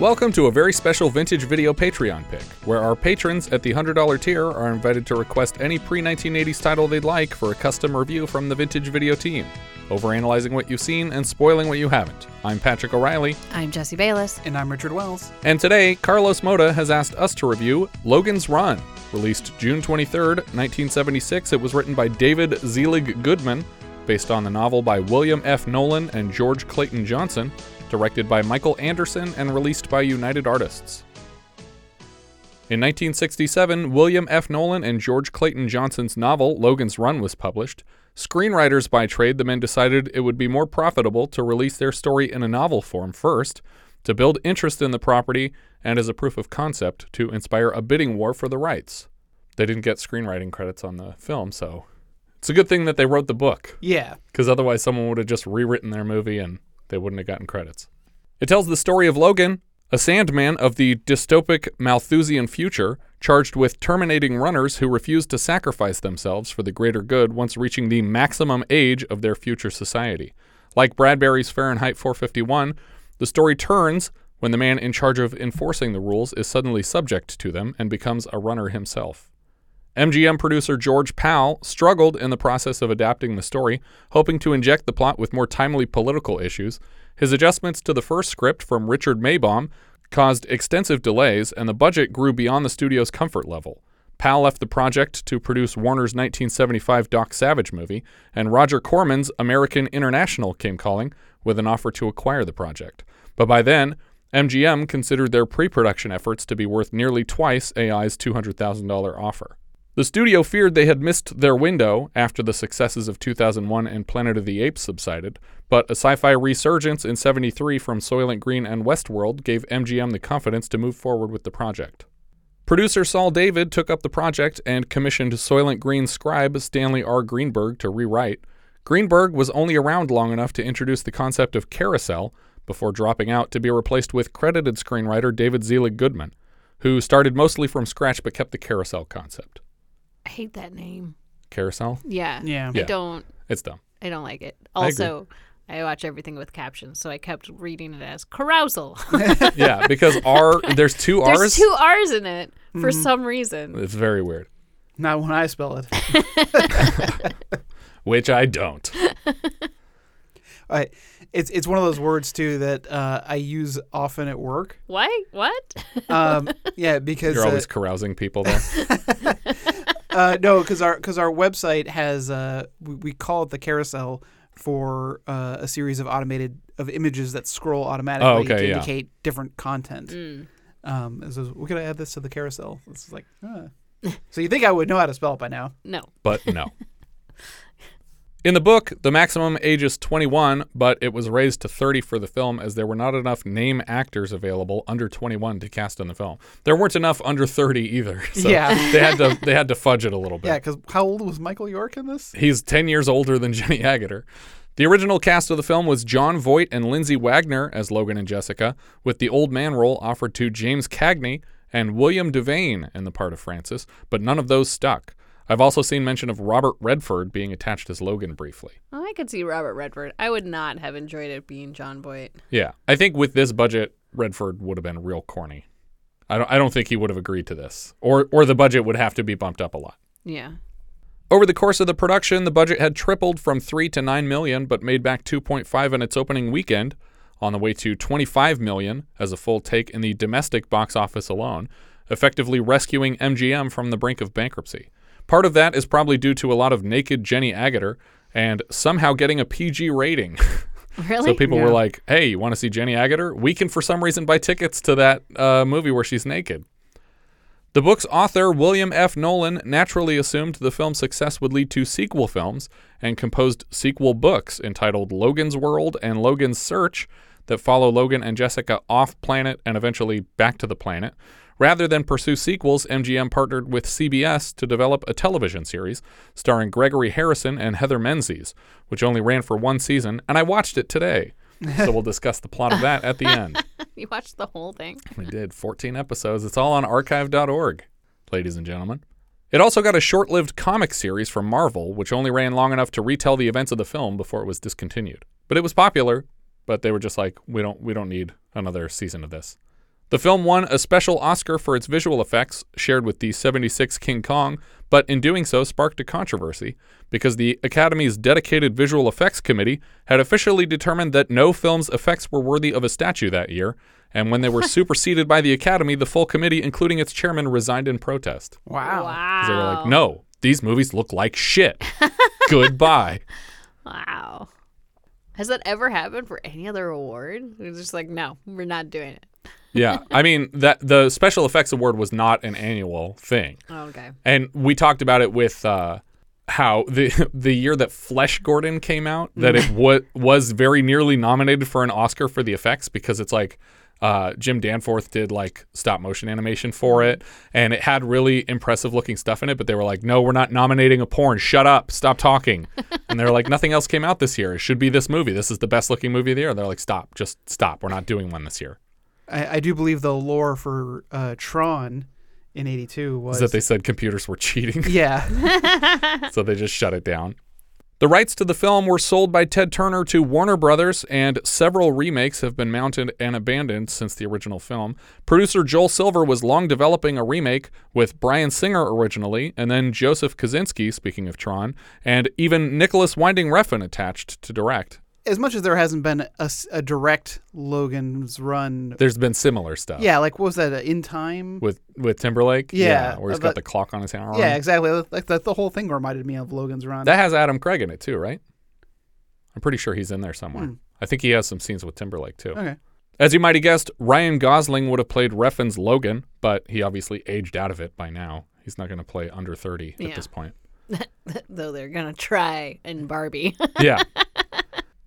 Welcome to a very special vintage video Patreon pick, where our patrons at the $100 tier are invited to request any pre 1980s title they'd like for a custom review from the vintage video team, overanalyzing what you've seen and spoiling what you haven't. I'm Patrick O'Reilly, I'm Jesse Bayless. And I'm Richard Wells. and today Carlos Moda has asked us to review Logan's Run. Released June 23rd, 1976, it was written by David Zelig Goodman, based on the novel by William F. Nolan and George Clayton Johnson, directed by Michael Anderson, and released by United Artists. In 1967, William F. Nolan and George Clayton Johnson's novel Logan's Run was published. Screenwriters by trade, the men decided it would be more profitable to release their story in a novel form first, to build interest in the property, and as a proof of concept, to inspire a bidding war for the rights. They didn't get screenwriting credits on the film, so it's a good thing that they wrote the book Yeah. because otherwise someone would have just rewritten their movie and they wouldn't have gotten credits. It tells the story of Logan, a Sandman of the dystopic Malthusian future, charged with terminating runners who refuse to sacrifice themselves for the greater good once reaching the maximum age of their future society. Like Bradbury's Fahrenheit 451, the story turns when the man in charge of enforcing the rules is suddenly subject to them and becomes a runner himself. MGM producer George Pal struggled in the process of adapting the story, hoping to inject the plot with more timely political issues. His adjustments to the first script from Richard Maibaum caused extensive delays, and the budget grew beyond the studio's comfort level. Powell left the project to produce Warner's 1975 Doc Savage movie, and Roger Corman's American International came calling with an offer to acquire the project. But by then, MGM considered their pre production efforts to be worth nearly twice AI's $200,000 offer. The studio feared they had missed their window after the successes of 2001 and Planet of the Apes subsided, but a sci fi resurgence in 73 from Soylent Green and Westworld gave MGM the confidence to move forward with the project. Producer Saul David took up the project and commissioned Soylent Green scribe Stanley R. Greenberg to rewrite. Greenberg was only around long enough to introduce the concept of carousel before dropping out to be replaced with credited screenwriter David Zelig Goodman, who started mostly from scratch but kept the carousel concept. I hate that name. Carousel? Yeah. Yeah. I Yeah. don't It's dumb. I don't like it. Agree. Also, I, watch everything with captions, so I kept reading it as carousal. Yeah, because R there's two R's. There's two R's in it for some reason. It's very weird. Not when I spell it. Which I don't. I, it's it's one of those words too that uh, I use often at work. Why? What? Um, yeah, because You're uh, always carousing people there. Uh, no, because our because our website has uh, we, we call it the carousel for uh, a series of automated of images that scroll automatically Oh, okay, to yeah. indicate different content. Mm. Um, so we're gonna add this to the carousel. It's like, uh. so you think I would know how to spell it by now? No. but no. In the book, the maximum age is 21, but it was raised to 30 for the film as there were not enough name actors available under 21 to cast in the film. There weren't enough under 30 either. So Yeah. they had to they had to fudge it a little bit. Yeah, because how old was Michael York in this? He's 10 years older than Jenny Agutter. The original cast of the film was Jon Voight and Lindsay Wagner as Logan and Jessica, with the old man role offered to James Cagney and William Devane in the part of Francis, but none of those stuck. I've also seen mention of Robert Redford being attached as Logan briefly. Oh, I could see Robert Redford. I would not have enjoyed it being Jon Voight. Yeah, I think with this budget, Redford would have been real corny. I don't, I don't think he would have agreed to this, or or the budget would have to be bumped up a lot. Yeah. Over the course of the production, the budget had tripled from 3 to 9 million but made back 2.5 in its opening weekend, on the way to 25 million as a full take in the domestic box office alone, effectively rescuing MGM from the brink of bankruptcy. Part of that is probably due to a lot of naked Jenny Agutter and somehow getting a PG rating. Really? so people were like, "Hey, you want to see Jenny Agutter? We can for some reason buy tickets to that uh, movie where she's naked." The book's author, William F. Nolan, naturally assumed the film's success would lead to sequel films and composed sequel books entitled Logan's World and Logan's Search that follow Logan and Jessica off planet and eventually back to the planet. Rather than pursue sequels, MGM partnered with CBS to develop a television series starring Gregory Harrison and Heather Menzies, which only ran for one season, and I watched it today. so we'll discuss the plot of that at the end. You watched the whole thing. We did 14 episodes. It's all on archive.org, ladies and gentlemen. It also got a short lived comic series from Marvel, which only ran long enough to retell the events of the film before it was discontinued. But it was popular, but they were just like, we don't we don't need another season of this. The film won a special Oscar for its visual effects, shared with the 76 King Kong, but in doing so sparked a controversy because the Academy's dedicated visual effects committee had officially determined that no film's effects were worthy of a statue that year, and when they were superseded by the Academy, the full committee, including its chairman, resigned in protest. Wow. Wow. 'Cause They were like, no, these movies look like shit. Goodbye. Wow. Has that ever happened for any other award? We're just like, no, we're not doing it. Yeah. I mean, that the special effects award was not an annual thing. Oh, okay. And we talked about it with uh, how the the year that Flesh Gordon came out, that it wa- was very nearly nominated for an Oscar for the effects because it's like uh, Jim Danforth did like stop motion animation for it, and it had really impressive looking stuff in it. But they were like, "No, we're not nominating a porn. Shut up. Stop talking." and they're like, "Nothing else came out this year. It should be this movie. This is the best looking movie of the year." They're like, "Stop. Just stop. We're not doing one this year." I, I do believe the lore for uh, Tron in '82 was Is that they said computers were cheating? yeah. so they just shut it down. The rights to the film were sold by Ted Turner to Warner Brothers, and several remakes have been mounted and abandoned since the original film. Producer Joel Silver was long developing a remake with Bryan Singer originally, and then Joseph Kosinski, speaking of Tron, and even Nicolas Winding Refn attached to direct. As much as there hasn't been a direct Logan's run. There's been similar stuff. Yeah, like what was that? Uh, in time. With with Timberlake, Yeah, where he's uh, got but- the clock on his arm. yeah, exactly. Like the, the whole thing reminded me of Logan's run. That has Adam Craig in it too, right? I'm pretty sure he's in there somewhere. Hmm. I think he has some scenes with Timberlake too. okay. As you might have guessed, Ryan Gosling would have played Refn's Logan, but he obviously aged out of it by now. He's not going to play under 30 Yeah. at this point. Though they're gonna try in Barbie. Yeah.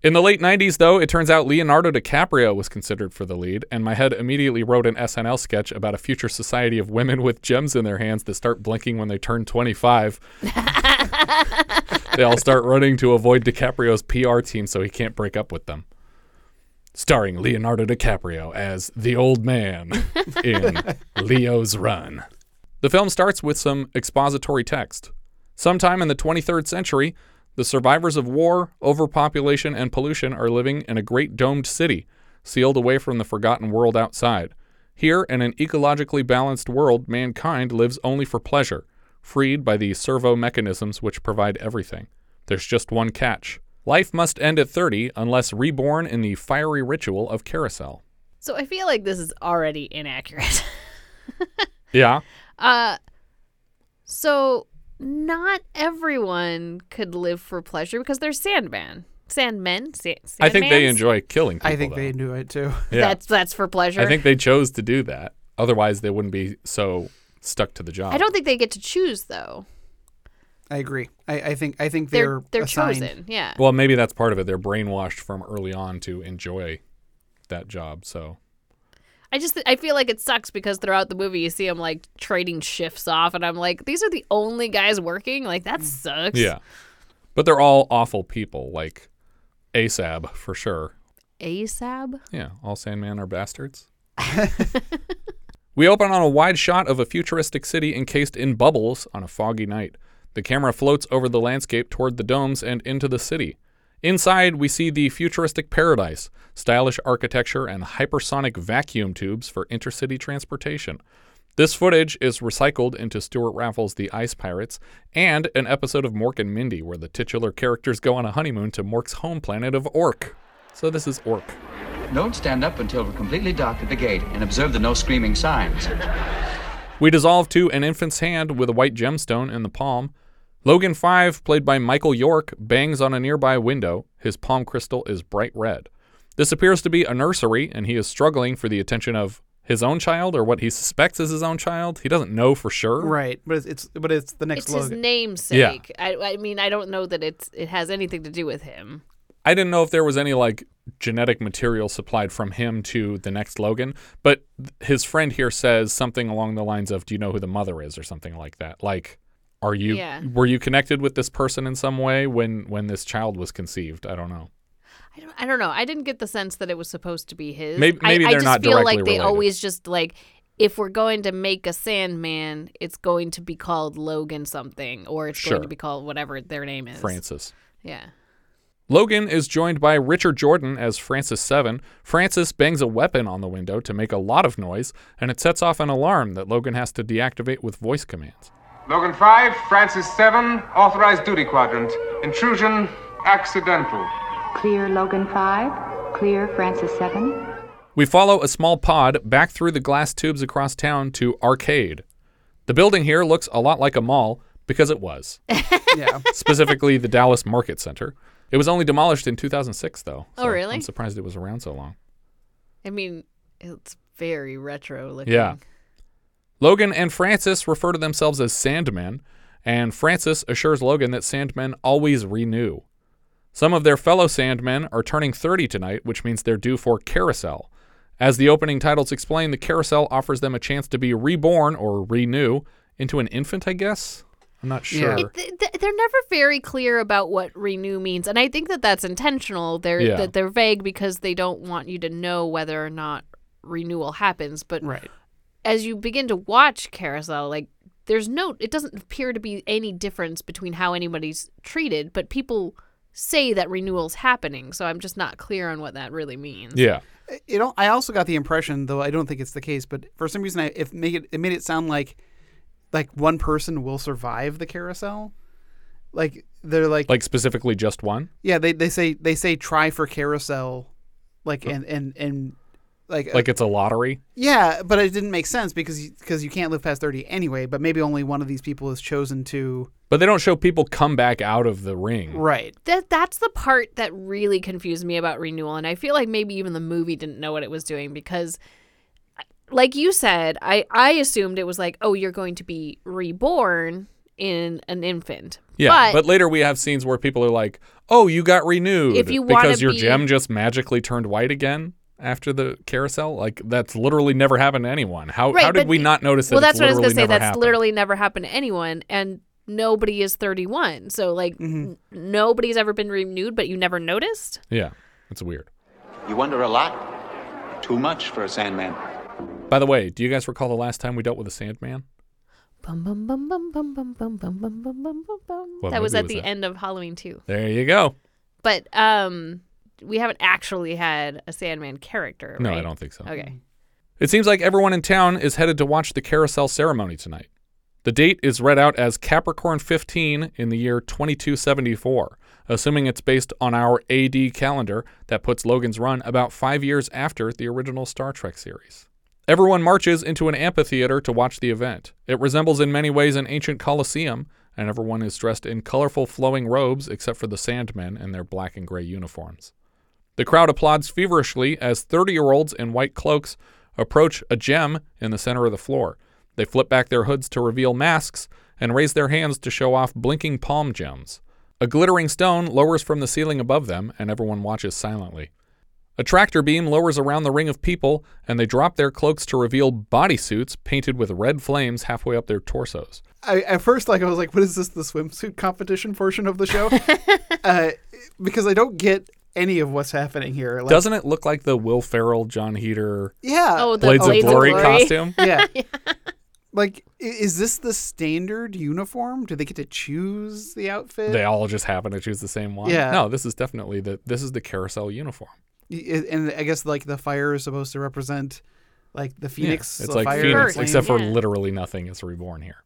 In the late 90s, though, it turns out Leonardo DiCaprio was considered for the lead, and my head immediately wrote an SNL sketch about a future society of women with gems in their hands that start blinking when they turn 25. they all start running to avoid DiCaprio's PR team so he can't break up with them. Starring Leonardo DiCaprio as the old man in Leo's Run. The film starts with some expository text. Sometime in the 23rd century, the survivors of war, overpopulation, and pollution are living in a great domed city, sealed away from the forgotten world outside. Here, in an ecologically balanced world, mankind lives only for pleasure, freed by the servo mechanisms which provide everything. There's just one catch. Life must end at 30 unless reborn in the fiery ritual of carousel. so I feel like this is already inaccurate. Yeah. Uh, so not everyone could live for pleasure because they're Sandman, Sandmen. Sa- I think they enjoy killing people. I think though. they do it too. Yeah. That's that's for pleasure. I think they chose to do that. Otherwise, they wouldn't be so stuck to the job. I don't think they get to choose though. I agree. I, I think I think They're they're they're assigned. chosen. Yeah. Well, maybe that's part of it. They're brainwashed from early on to enjoy that job. So I just I feel like it sucks because throughout the movie you see them like trading shifts off, and I'm like, these are the only guys working. Like that mm. sucks. yeah, but they're all awful people, like Asab for sure. ASAB. Yeah, all Sandman are bastards. we open on a wide shot of a futuristic city encased in bubbles on a foggy night. The camera floats over the landscape toward the domes and into the city. Inside, we see the futuristic paradise, stylish architecture, and hypersonic vacuum tubes for intercity transportation. This footage is recycled into Stewart Raffill's The Ice Pirates and an episode of Mork and Mindy where the titular characters go on a honeymoon to Mork's home planet of Ork. So this is Ork. Don't stand up until we're completely dark at the gate and observe the no screaming signs. We dissolve to an infant's hand with a white gemstone in the palm. Logan 5, played by Michael York, bangs on a nearby window. His palm crystal is bright red. This appears to be a nursery, and he is struggling for the attention of his own child or what he suspects is his own child. He doesn't know for sure. Right, but it's, it's but it's the next It's his Logan. namesake. I, I mean, I don't know that it's it has anything to do with him. I didn't know if there was any like genetic material supplied from him to the next Logan, but th- his friend here says something along the lines of, "Do you know who the mother is?" or something like that. Like, are you Yeah. were you connected with this person in some way when when this child was conceived? I don't know. I don't, I don't know. I didn't get the sense that it was supposed to be his. Maybe- I- maybe I, they're just not feel directly like they related. always just like if we're going to make a Sandman, it's going to be called Logan something, or it's Sure. going to be called whatever their name is. Francis. Yeah. Logan is joined by Richard Jordan as Francis Seven. Francis bangs a weapon on the window to make a lot of noise, and it sets off an alarm that Logan has to deactivate with voice commands. Logan 5, Francis 7, authorized duty quadrant. Intrusion accidental. Clear Logan 5. Clear Francis 7. We follow a small pod back through the glass tubes across town to Arcade. The building here looks a lot like a mall because it was, Yeah. specifically the Dallas Market Center. It was only demolished in 2006, though. Oh, really? I'm surprised it was around so long. I mean, it's very retro looking. Yeah. Logan and Francis refer to themselves as Sandmen, and Francis assures Logan that Sandmen always renew. Some of their fellow Sandmen are turning 30 tonight, which means they're due for Carousel. As the opening titles explain, the Carousel offers them a chance to be reborn or renew into an infant, I guess? I'm not sure. Yeah. It, th- th- they're never very clear about what renew means, and I think that that's intentional. They're Yeah. that they're vague because they don't want you to know whether or not renewal happens. But Right. As you begin to watch Carousel, like there's no, it doesn't appear to be any difference between how anybody's treated, but people say that renewal's happening, so I'm just not clear on what that really means. yeah. Uh, you know, I also got the impression, though I don't think it's the case, but for some reason, I if make it it made it sound like like one person will survive the carousel. Like they're like, Like specifically just one? yeah, they, they say they say try for carousel, like and and and like uh, Like it's a lottery? yeah, but it didn't make sense because because you can't live past thirty anyway. But maybe only one of these people is chosen to But they don't show people come back out of the ring. right. That that's the part that really confused me about renewal, and I feel like maybe even the movie didn't know what it was doing because, like you said, I I assumed it was like, oh, you're going to be reborn in an infant. Yeah, but, but, later we have scenes where people are like, "Oh, you got renewed If you wanna because your be- gem just magically turned white again after the carousel." Like that's literally never happened to anyone. How Right, how did but- we not notice that? well, it's that's what I was gonna say. That's happened? literally never happened to anyone, and nobody is 31. So like, n- nobody's ever been renewed, but you never noticed. yeah, it's weird. You wonder a lot. Too much for a Sandman. By the way, do you guys recall the last time we dealt with a Sandman? Bum, bum, bum, bum, bum, bum, bum, bum, bum, bum, bum, bum, bum. That was at was the that? end of Halloween 2. There you go. But um, we haven't actually had a Sandman character. No, I don't think so. Okay. It seems like everyone in town is headed to watch the carousel ceremony tonight. The date is read out as Capricorn 15 in the year 2274, assuming it's based on our AD calendar that puts Logan's run about five years after the original Star Trek series. Everyone marches into an amphitheater to watch the event. It resembles in many ways an ancient coliseum, and everyone is dressed in colorful flowing robes except for the Sandmen in their black and gray uniforms. The crowd applauds feverishly as 30 year olds in white cloaks approach a gem in the center of the floor. They flip back their hoods to reveal masks and raise their hands to show off blinking palm gems. A glittering stone lowers from the ceiling above them, and everyone watches silently. A tractor beam lowers around the ring of people, and they drop their cloaks to reveal bodysuits painted with red flames halfway up their torsos. I, at first, like I was like, "What is this? The swimsuit competition portion of the show?" uh, because I don't get any of what's happening here. Like, Doesn't it look like the Will Ferrell, Jon Heder Yeah. Oh, the Blades, Blades of Glory costume? yeah. Like, is this the standard uniform? Do they get to choose the outfit? They all just happen to choose the same one. Yeah. No, this is definitely the this is the carousel uniform. And I guess like the fire is supposed to represent like the phoenix. Yeah, it's the like fire Phoenix, flame. except for yeah. literally nothing is reborn here.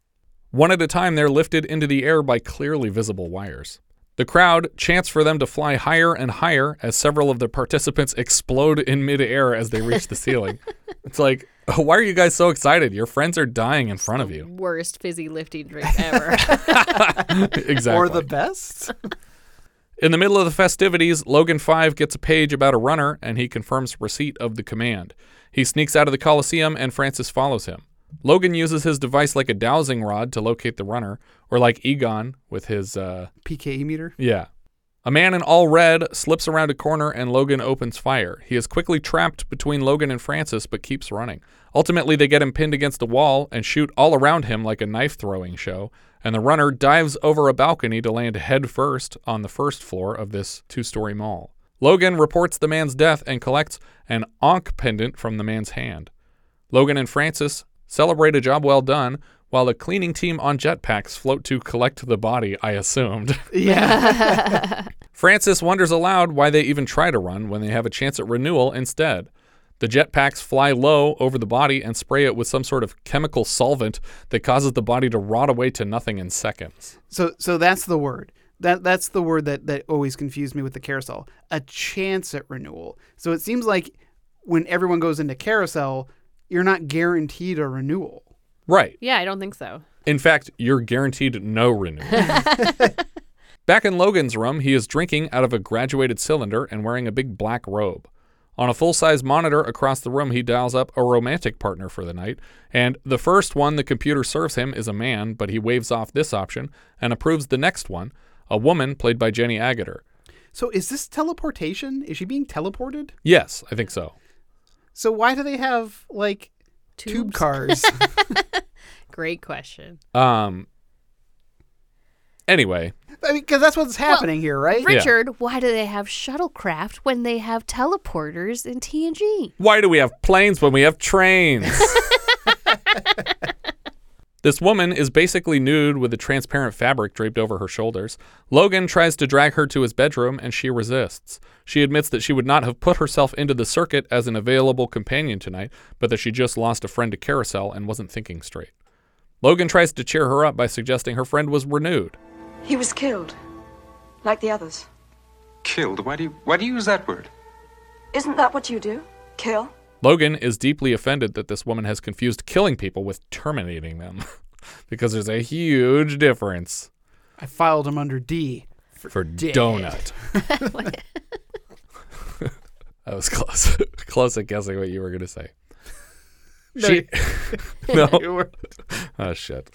One at a time, they're lifted into the air by clearly visible wires. The crowd chants for them to fly higher and higher as several of the participants explode in midair as they reach the ceiling. It's like, oh, why are you guys so excited? Your friends are dying in front of you. Worst fizzy lifting drink ever. exactly. or the best. In the middle of the festivities, Logan 5 gets a page about a runner and he confirms receipt of the command. He sneaks out of the Coliseum and Francis follows him. Logan uses his device like a dowsing rod to locate the runner, or like Egon with his, uh, PKE meter. yeah. A man in all red slips around a corner and Logan opens fire. He is quickly trapped between Logan and Francis but keeps running. Ultimately, they get him pinned against a wall and shoot all around him like a knife throwing show, and the runner dives over a balcony to land head first on the first floor of this two story mall. Logan reports the man's death and collects an Ankh pendant from the man's hand. Logan and Francis celebrate a job well done while the cleaning team on jetpacks float to collect the body, I assumed. Yeah. Francis wonders aloud why they even try to run when they have a chance at renewal instead. The jetpacks fly low over the body and spray it with some sort of chemical solvent that causes the body to rot away to nothing in seconds. so so that's the word. That that's the word that that always confused me with the carousel. A chance at renewal. So it seems like when everyone goes into carousel, you're not guaranteed a renewal. Right. Yeah, I don't think so. In fact, you're guaranteed no renewal. Back in Logan's room, he is drinking out of a graduated cylinder and wearing a big black robe. On a full size monitor across the room, he dials up a romantic partner for the night, and the first one the computer serves him is a man, but he waves off this option and approves the next one, a woman played by Jenny Agutter. So is this teleportation? Is she being teleported? Yes, I think so. So why do they have like tube cars? Great question. Um. Anyway, I mean, because that's what's happening here, right? Richard, why do they have shuttlecraft when they have teleporters in TNG? Why do we have planes when we have trains? this woman is basically nude with a transparent fabric draped over her shoulders. Logan tries to drag her to his bedroom and she resists. She admits that she would not have put herself into the circuit as an available companion tonight, but that she just lost a friend to carousel and wasn't thinking straight. Logan tries to cheer her up by suggesting her friend was renewed. He was killed, like the others. Killed? Why do you why do you use that word? Isn't that what you do? Kill? Logan is deeply offended that this woman has confused killing people with terminating them, because there's a huge difference I filed him under D. for dead. donut. I was close, close at guessing what you were gonna say. No, She, no, oh shit.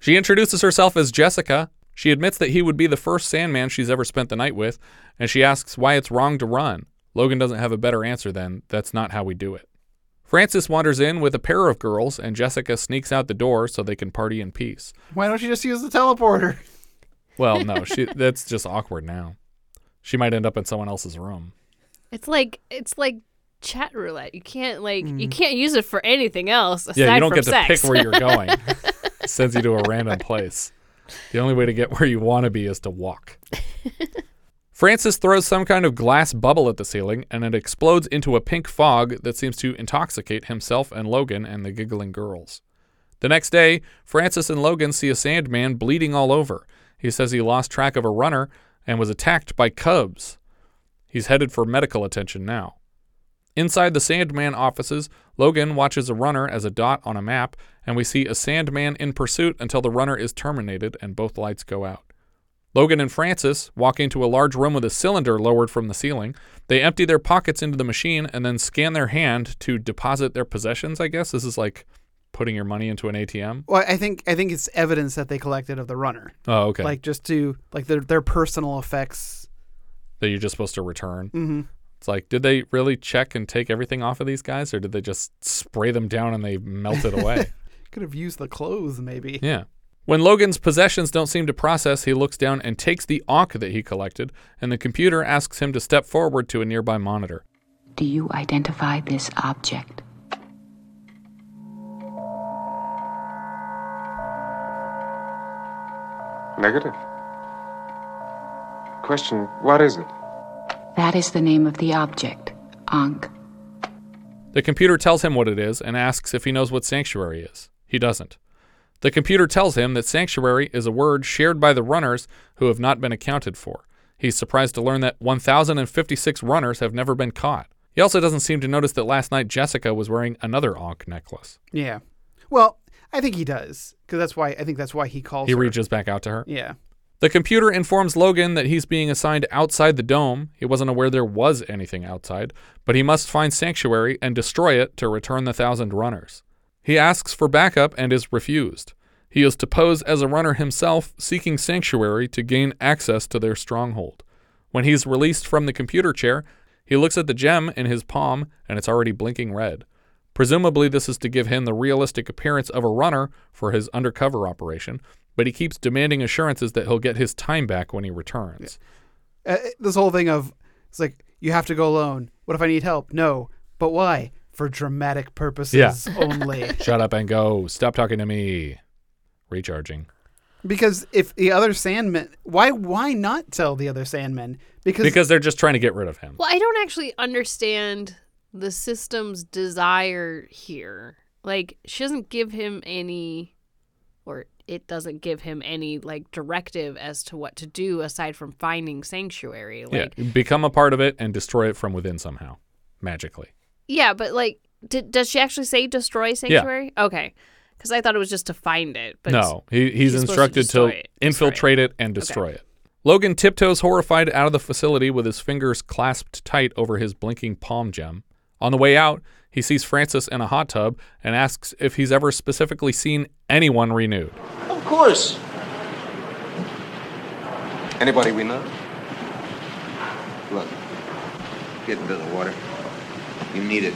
She introduces herself as Jessica. She admits that he would be the first Sandman she's ever spent the night with, and she asks why it's wrong to run. Logan doesn't have a better answer than that's not how we do it. Francis wanders in with a pair of girls, and Jessica sneaks out the door so they can party in peace. Why don't you just use the teleporter? Well, no, she that's just awkward now. She might end up in someone else's room. It's like it's like chat roulette. You can't like you can't use it for anything else aside Mm. yeah, you don't from get sex. to pick where you're going. it sends you to a random place. The only way to get where you want to be is to walk. Francis throws some kind of glass bubble at the ceiling, and it explodes into a pink fog that seems to intoxicate himself and Logan and the giggling girls. The next day, Francis and Logan see a Sandman bleeding all over. He says he lost track of a runner and was attacked by cubs. He's headed for medical attention now. Inside the Sandman offices, Logan watches a runner as a dot on a map, and we see a Sandman in pursuit until the runner is terminated and both lights go out. Logan and Francis walk into a large room with a cylinder lowered from the ceiling. They empty their pockets into the machine and then scan their hand to deposit their possessions, I guess. This is like putting your money into an ATM. Well, I think I think it's evidence that they collected of the runner. Oh, okay. Like just to like their their personal effects. that you're just supposed to return. Mm-hmm. It's like, did they really check and take everything off of these guys, or did they just spray them down and they melted away? Could have used the clothes maybe. Yeah. When Logan's possessions don't seem to process, he looks down and takes the Ankh that he collected, and the computer asks him to step forward to a nearby monitor. Do you identify this object? Negative. Question, what is it? That is the name of the object, Ankh. The computer tells him what it is and asks if he knows what sanctuary is. He doesn't. The computer tells him that sanctuary is a word shared by the runners who have not been accounted for. He's surprised to learn that 1,056 runners have never been caught. He also doesn't seem to notice that last night Jessica was wearing another Ankh necklace. Yeah. Well, I think he does because that's why I think that's why he calls. He her. reaches back out to her. Yeah. The computer informs Logan that he's being assigned outside the dome. He wasn't aware there was anything outside, but he must find Sanctuary and destroy it to return the thousand runners. He asks for backup and is refused. He is to pose as a runner himself, seeking Sanctuary to gain access to their stronghold. When he's released from the computer chair, he looks at the gem in his palm and it's already blinking red. Presumably, this is to give him the realistic appearance of a runner for his undercover operation, but he keeps demanding assurances that he'll get his time back when he returns. Uh, this whole thing of it's like you have to go alone. What if I need help? No, but why? For dramatic purposes Yeah. only. Shut up and go. Stop talking to me. Recharging. Because if the other Sandmen, why why not tell the other Sandmen? Because Because they're just trying to get rid of him. Well, I don't actually understand the system's desire here. Like, she doesn't give him any, or it doesn't give him any, like, directive as to what to do aside from finding Sanctuary. Like, yeah, become a part of it and destroy it from within somehow, magically. yeah, but, like, did, does she actually say destroy Sanctuary? Yeah. Okay. Because I thought it was just to find it. But no, he, he's she's supposed to instructed to, it- infiltrate it, and destroy it. Logan tiptoes horrified out of the facility with his fingers clasped tight over his blinking palm gem. On the way out, he sees Francis in a hot tub and asks if he's ever specifically seen anyone renewed. Of course. Anybody we know? Look, get into the water. You need it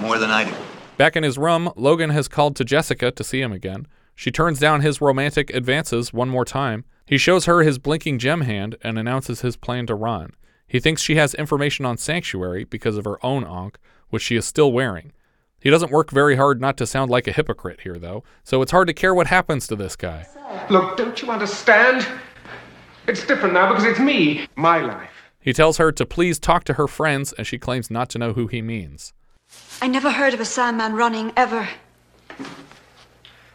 more than I do. Back in his room, Logan has called to Jessica to see him again. She turns down his romantic advances one more time. He shows her his blinking gem hand and announces his plan to run. He thinks she has information on Sanctuary because of her own Ankh, which she is still wearing. He doesn't work very hard not to sound like a hypocrite here, though, so it's hard to care what happens to this guy. Look, don't you understand? It's different now because it's me, my life. He tells her to please talk to her friends, and she claims not to know who he means. I never heard of a Sandman running, ever.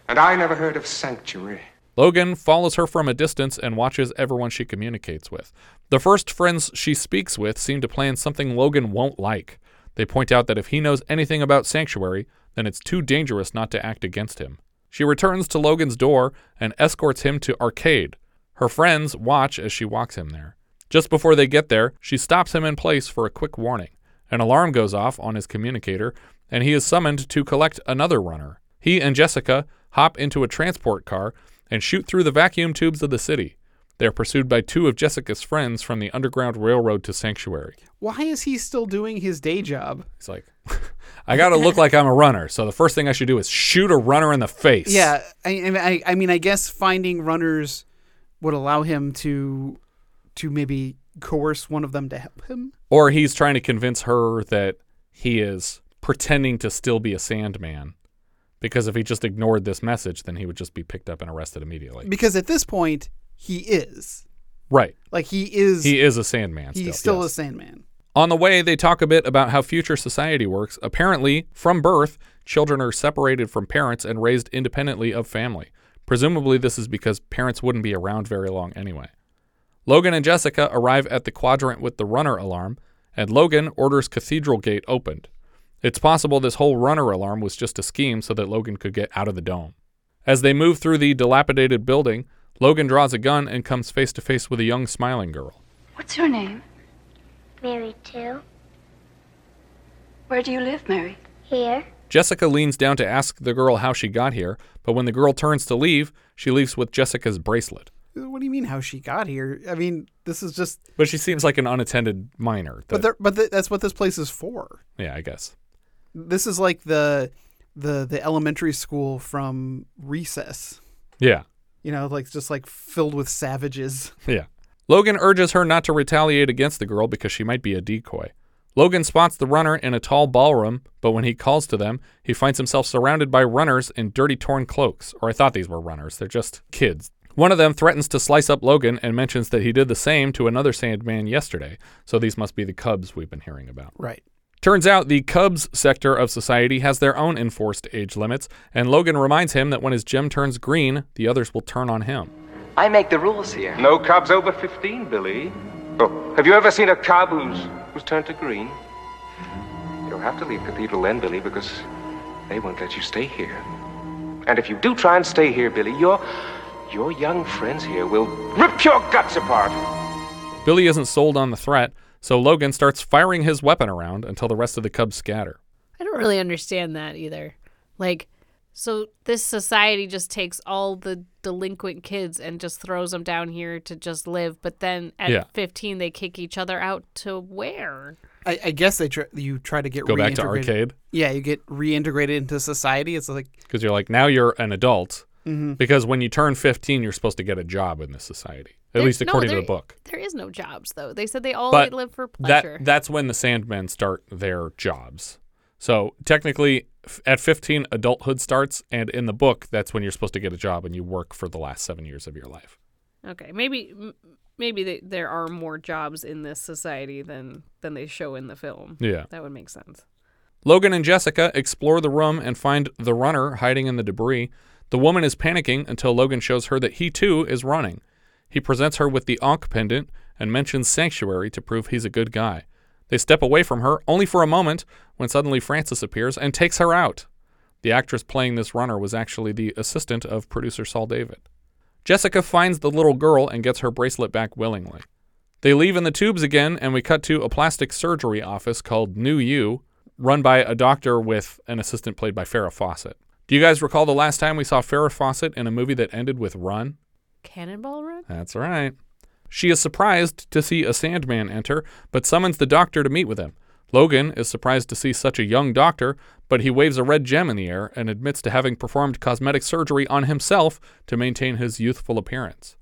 And I never heard of Sanctuary. Logan follows her from a distance and watches everyone she communicates with. The first friends she speaks with seem to plan something Logan won't like. They point out that if he knows anything about Sanctuary, then it's too dangerous not to act against him. She returns to Logan's door and escorts him to Arcade. Her friends watch as she walks him there. Just before they get there, she stops him in place for a quick warning. An alarm goes off on his communicator, and he is summoned to collect another runner. He and Jessica hop into a transport car and shoot through the vacuum tubes of the city. They are pursued by two of Jessica's friends from the Underground Railroad to Sanctuary. why is he still doing his day job? He's like, I gotta look like I'm a runner, so the first thing I should do is shoot a runner in the face. Yeah, I, I, I mean, I guess finding runners would allow him to, to maybe coerce one of them to help him. Or he's trying to convince her that he is pretending to still be a Sandman. Because if he just ignored this message, then he would just be picked up and arrested immediately. Because at this point, he is Right. like he is. He is a Sandman. He's still, still yes. a Sandman. On the way, they talk a bit about how future society works. Apparently, from birth, children are separated from parents and raised independently of family. Presumably, this is because parents wouldn't be around very long anyway. Logan and Jessica arrive at the quadrant with the runner alarm, and Logan orders Cathedral Gate opened. It's possible this whole runner alarm was just a scheme so that Logan could get out of the dome. As they move through the dilapidated building, Logan draws a gun and comes face to face with a young smiling girl. What's your name? Mary too. Where do you live, Mary? Here. Jessica leans down to ask the girl how she got here, but when the girl turns to leave, she leaves with Jessica's bracelet. What do you mean? How she got here? I mean, this is just. But she seems like an unattended minor. But that- there, but th- that's what this place is for. yeah, I guess. This is like the, the the elementary school from Recess. Yeah, You know, like just like filled with savages. yeah. Logan urges her not to retaliate against the girl because she might be a decoy. Logan spots the runner in a tall ballroom, but when he calls to them, he finds himself surrounded by runners in dirty, torn cloaks. Or I thought these were runners, they're just kids. One of them threatens to slice up Logan and mentions that he did the same to another Sandman yesterday, so these must be the Cubs we've been hearing about. Right. Turns out the Cubs sector of society has their own enforced age limits, and Logan reminds him that when his gem turns green, the others will turn on him. I make the rules here. No cubs over 15, Billy. Oh, have you ever seen a cub who's, who's turned to green? You'll have to leave Cathedral then, Billy, because they won't let you stay here. And if you do try and stay here, Billy, your, your young friends here will rip your guts apart. Billy isn't sold on the threat, so Logan starts firing his weapon around until the rest of the Cubs scatter. I don't really understand that either. Like, So this society just takes all the delinquent kids and just throws them down here to just live, but then at Yeah. 15 they kick each other out to where? I, I guess they try, you try to get Go back to arcade? Yeah, you get reintegrated into society. It's like Because you're like, now you're an adult. Mhm. Because when you turn 15, you're supposed to get a job in this society, at There- least no, according to the book. There is no jobs though. They said they all but live for pleasure. that that's when the Sandmen start their jobs. So technically, f- at 15, adulthood starts, and in the book, that's when you're supposed to get a job and you work for the last seven years of your life. Okay, maybe m- maybe they, there are more jobs in this society than than they show in the film. Yeah. that would make sense. Logan and Jessica explore the room and find the runner hiding in the debris. The woman is panicking until Logan shows her that he too is running. He presents her with the Ankh pendant and mentions Sanctuary to prove he's a good guy. They step away from her only for a moment when suddenly Francis appears and takes her out. The actress playing this runner was actually the assistant of producer Saul David. Jessica finds the little girl and gets her bracelet back willingly. They leave in the tubes again, and we cut to a plastic surgery office called New You, run by a doctor with an assistant played by Farrah Fawcett. Do you guys recall the last time we saw Farrah Fawcett in a movie that ended with Run? Cannonball Run. That's right. She is surprised to see a Sandman enter, but summons the doctor to meet with him. Logan is surprised to see such a young doctor, but he waves a red gem in the air and admits to having performed cosmetic surgery on himself to maintain his youthful appearance.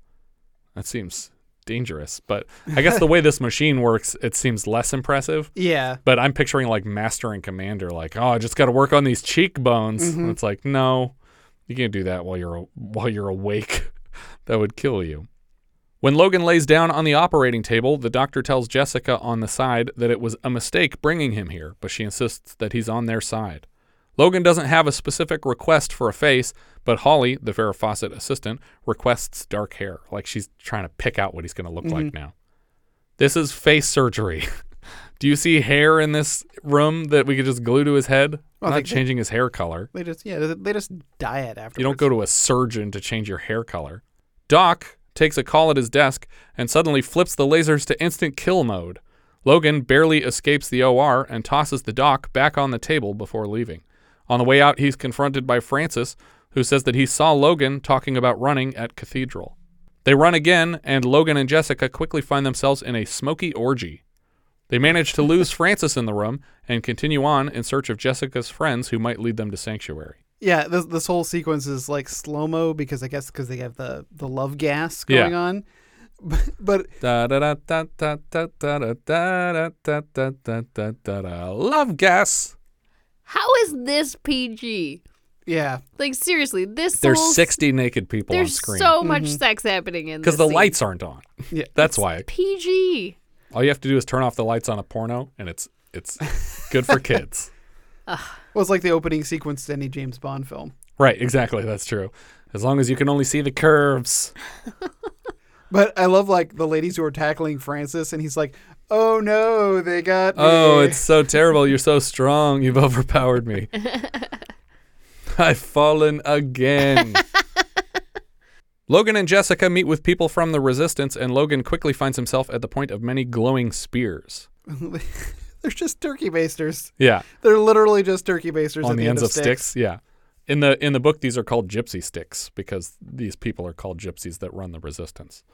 That seems dangerous, but I guess the way this machine works, it seems less impressive. Yeah. But I'm picturing like Master and Commander, like, oh, I just got to work on these cheekbones. And Mhm. it's like, no, you can't do that while you're while you're awake. that would kill you. When Logan lays down on the operating table, the doctor tells Jessica on the side that it was a mistake bringing him here, but she insists that he's on their side. Logan doesn't have a specific request for a face, but Holly, the Farrah Fawcett assistant, requests dark hair, like she's trying to pick out what he's going to look like Mhm. now. This is face surgery. Do you see hair in this room that we could just glue to his head? Well, Not they- changing his hair color. They just yeah, they, they just dye it after. You don't go to a surgeon to change your hair color. Doc takes a call at his desk and suddenly flips the lasers to instant kill mode. Logan barely escapes the OR and tosses the doc back on the table before leaving. On the way out, he's confronted by Francis, who says that he saw Logan talking about running at Cathedral. They run again, and Logan and Jessica quickly find themselves in a smoky orgy. They manage to lose Francis in the room and continue on in search of Jessica's friends who might lead them to Sanctuary. Yeah, this, this whole sequence is like slow mo because I guess because they have the, the love gas going yeah. on. But love gas. How is this PG? yeah, Like seriously, this There's whole- 60 naked people on There's screen. so much mm-hmm. sex happening in this. because this the scene. lights aren't on. Yeah, That's why. PG. All you have to do is turn off the lights on a porno, and it's it's good for kids. well, it's like the opening sequence to any James Bond film. Right? Exactly. That's true. As long as you can only see the curves. But I love like the ladies who are tackling Francis, and he's like, "Oh no, they got me." Oh, it's so terrible. You're so strong. You've overpowered me. I've fallen again. Logan and Jessica meet with people from the Resistance, and Logan quickly finds himself at the point of many glowing spears. They're just turkey basters. Yeah, They're literally just turkey basters on the, the, ends end of sticks. Yeah, in the in the book, these are called gypsy sticks because these people are called gypsies that run the Resistance.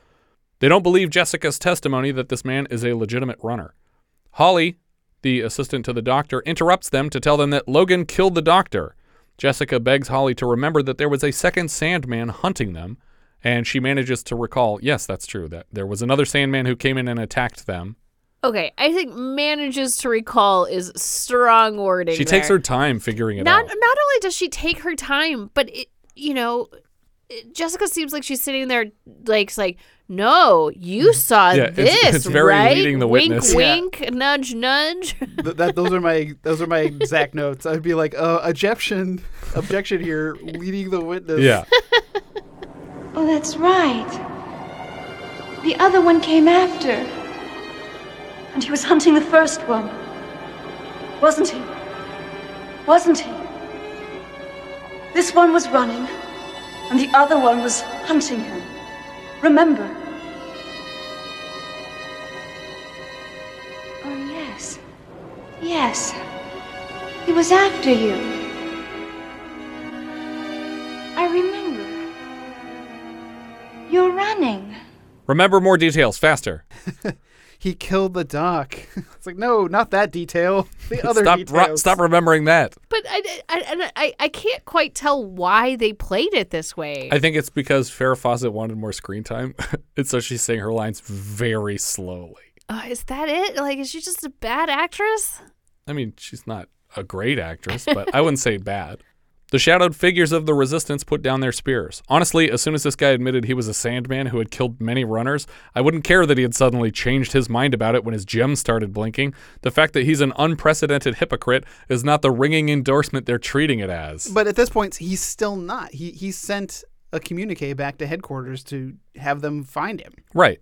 They don't believe Jessica's testimony that this man is a legitimate runner. Holly, the assistant to the doctor, interrupts them to tell them that Logan killed the doctor. Jessica begs Holly to remember that there was a second Sandman hunting them, and she manages to recall, yes, that's true, that there was another Sandman who came in and attacked them. Okay, I think manages to recall is strong wording. She takes her time figuring it not out. not only does she take her time, but it, you know, Jessica seems like she's sitting there like it's like, no, you saw Yeah, this, it's very right? leading the wink, witness. wink, nudge, nudge. Th- that those are my those are my exact notes. I'd be like, uh, objection, objection here, leading the witness. Yeah. Oh, that's right. The other one came after. And he was hunting the first one. Wasn't he? Wasn't he? This one was running, and the other one was hunting him. Remember? Oh, yes. Yes. He was after you. I remember. You're running. Remember more details faster. He killed the doc. it's like, no, not that detail. The other stop, details. ru- stop remembering that. But I, I, I, I, I can't quite tell why they played it this way. I think it's because Farrah Fawcett wanted more screen time, and so she's saying her lines very slowly. Uh, is that it? Like, is she just a bad actress? I mean, she's not a great actress, but I wouldn't say bad. The shadowed figures of the resistance put down their spears. Honestly, as soon as this guy admitted he was a Sandman who had killed many runners, I wouldn't care that he had suddenly changed his mind about it when his gems started blinking. The fact that he's an unprecedented hypocrite is not the ringing endorsement they're treating it as. But at this point, he's still not. He he sent a communique back to headquarters to have them find him. Right.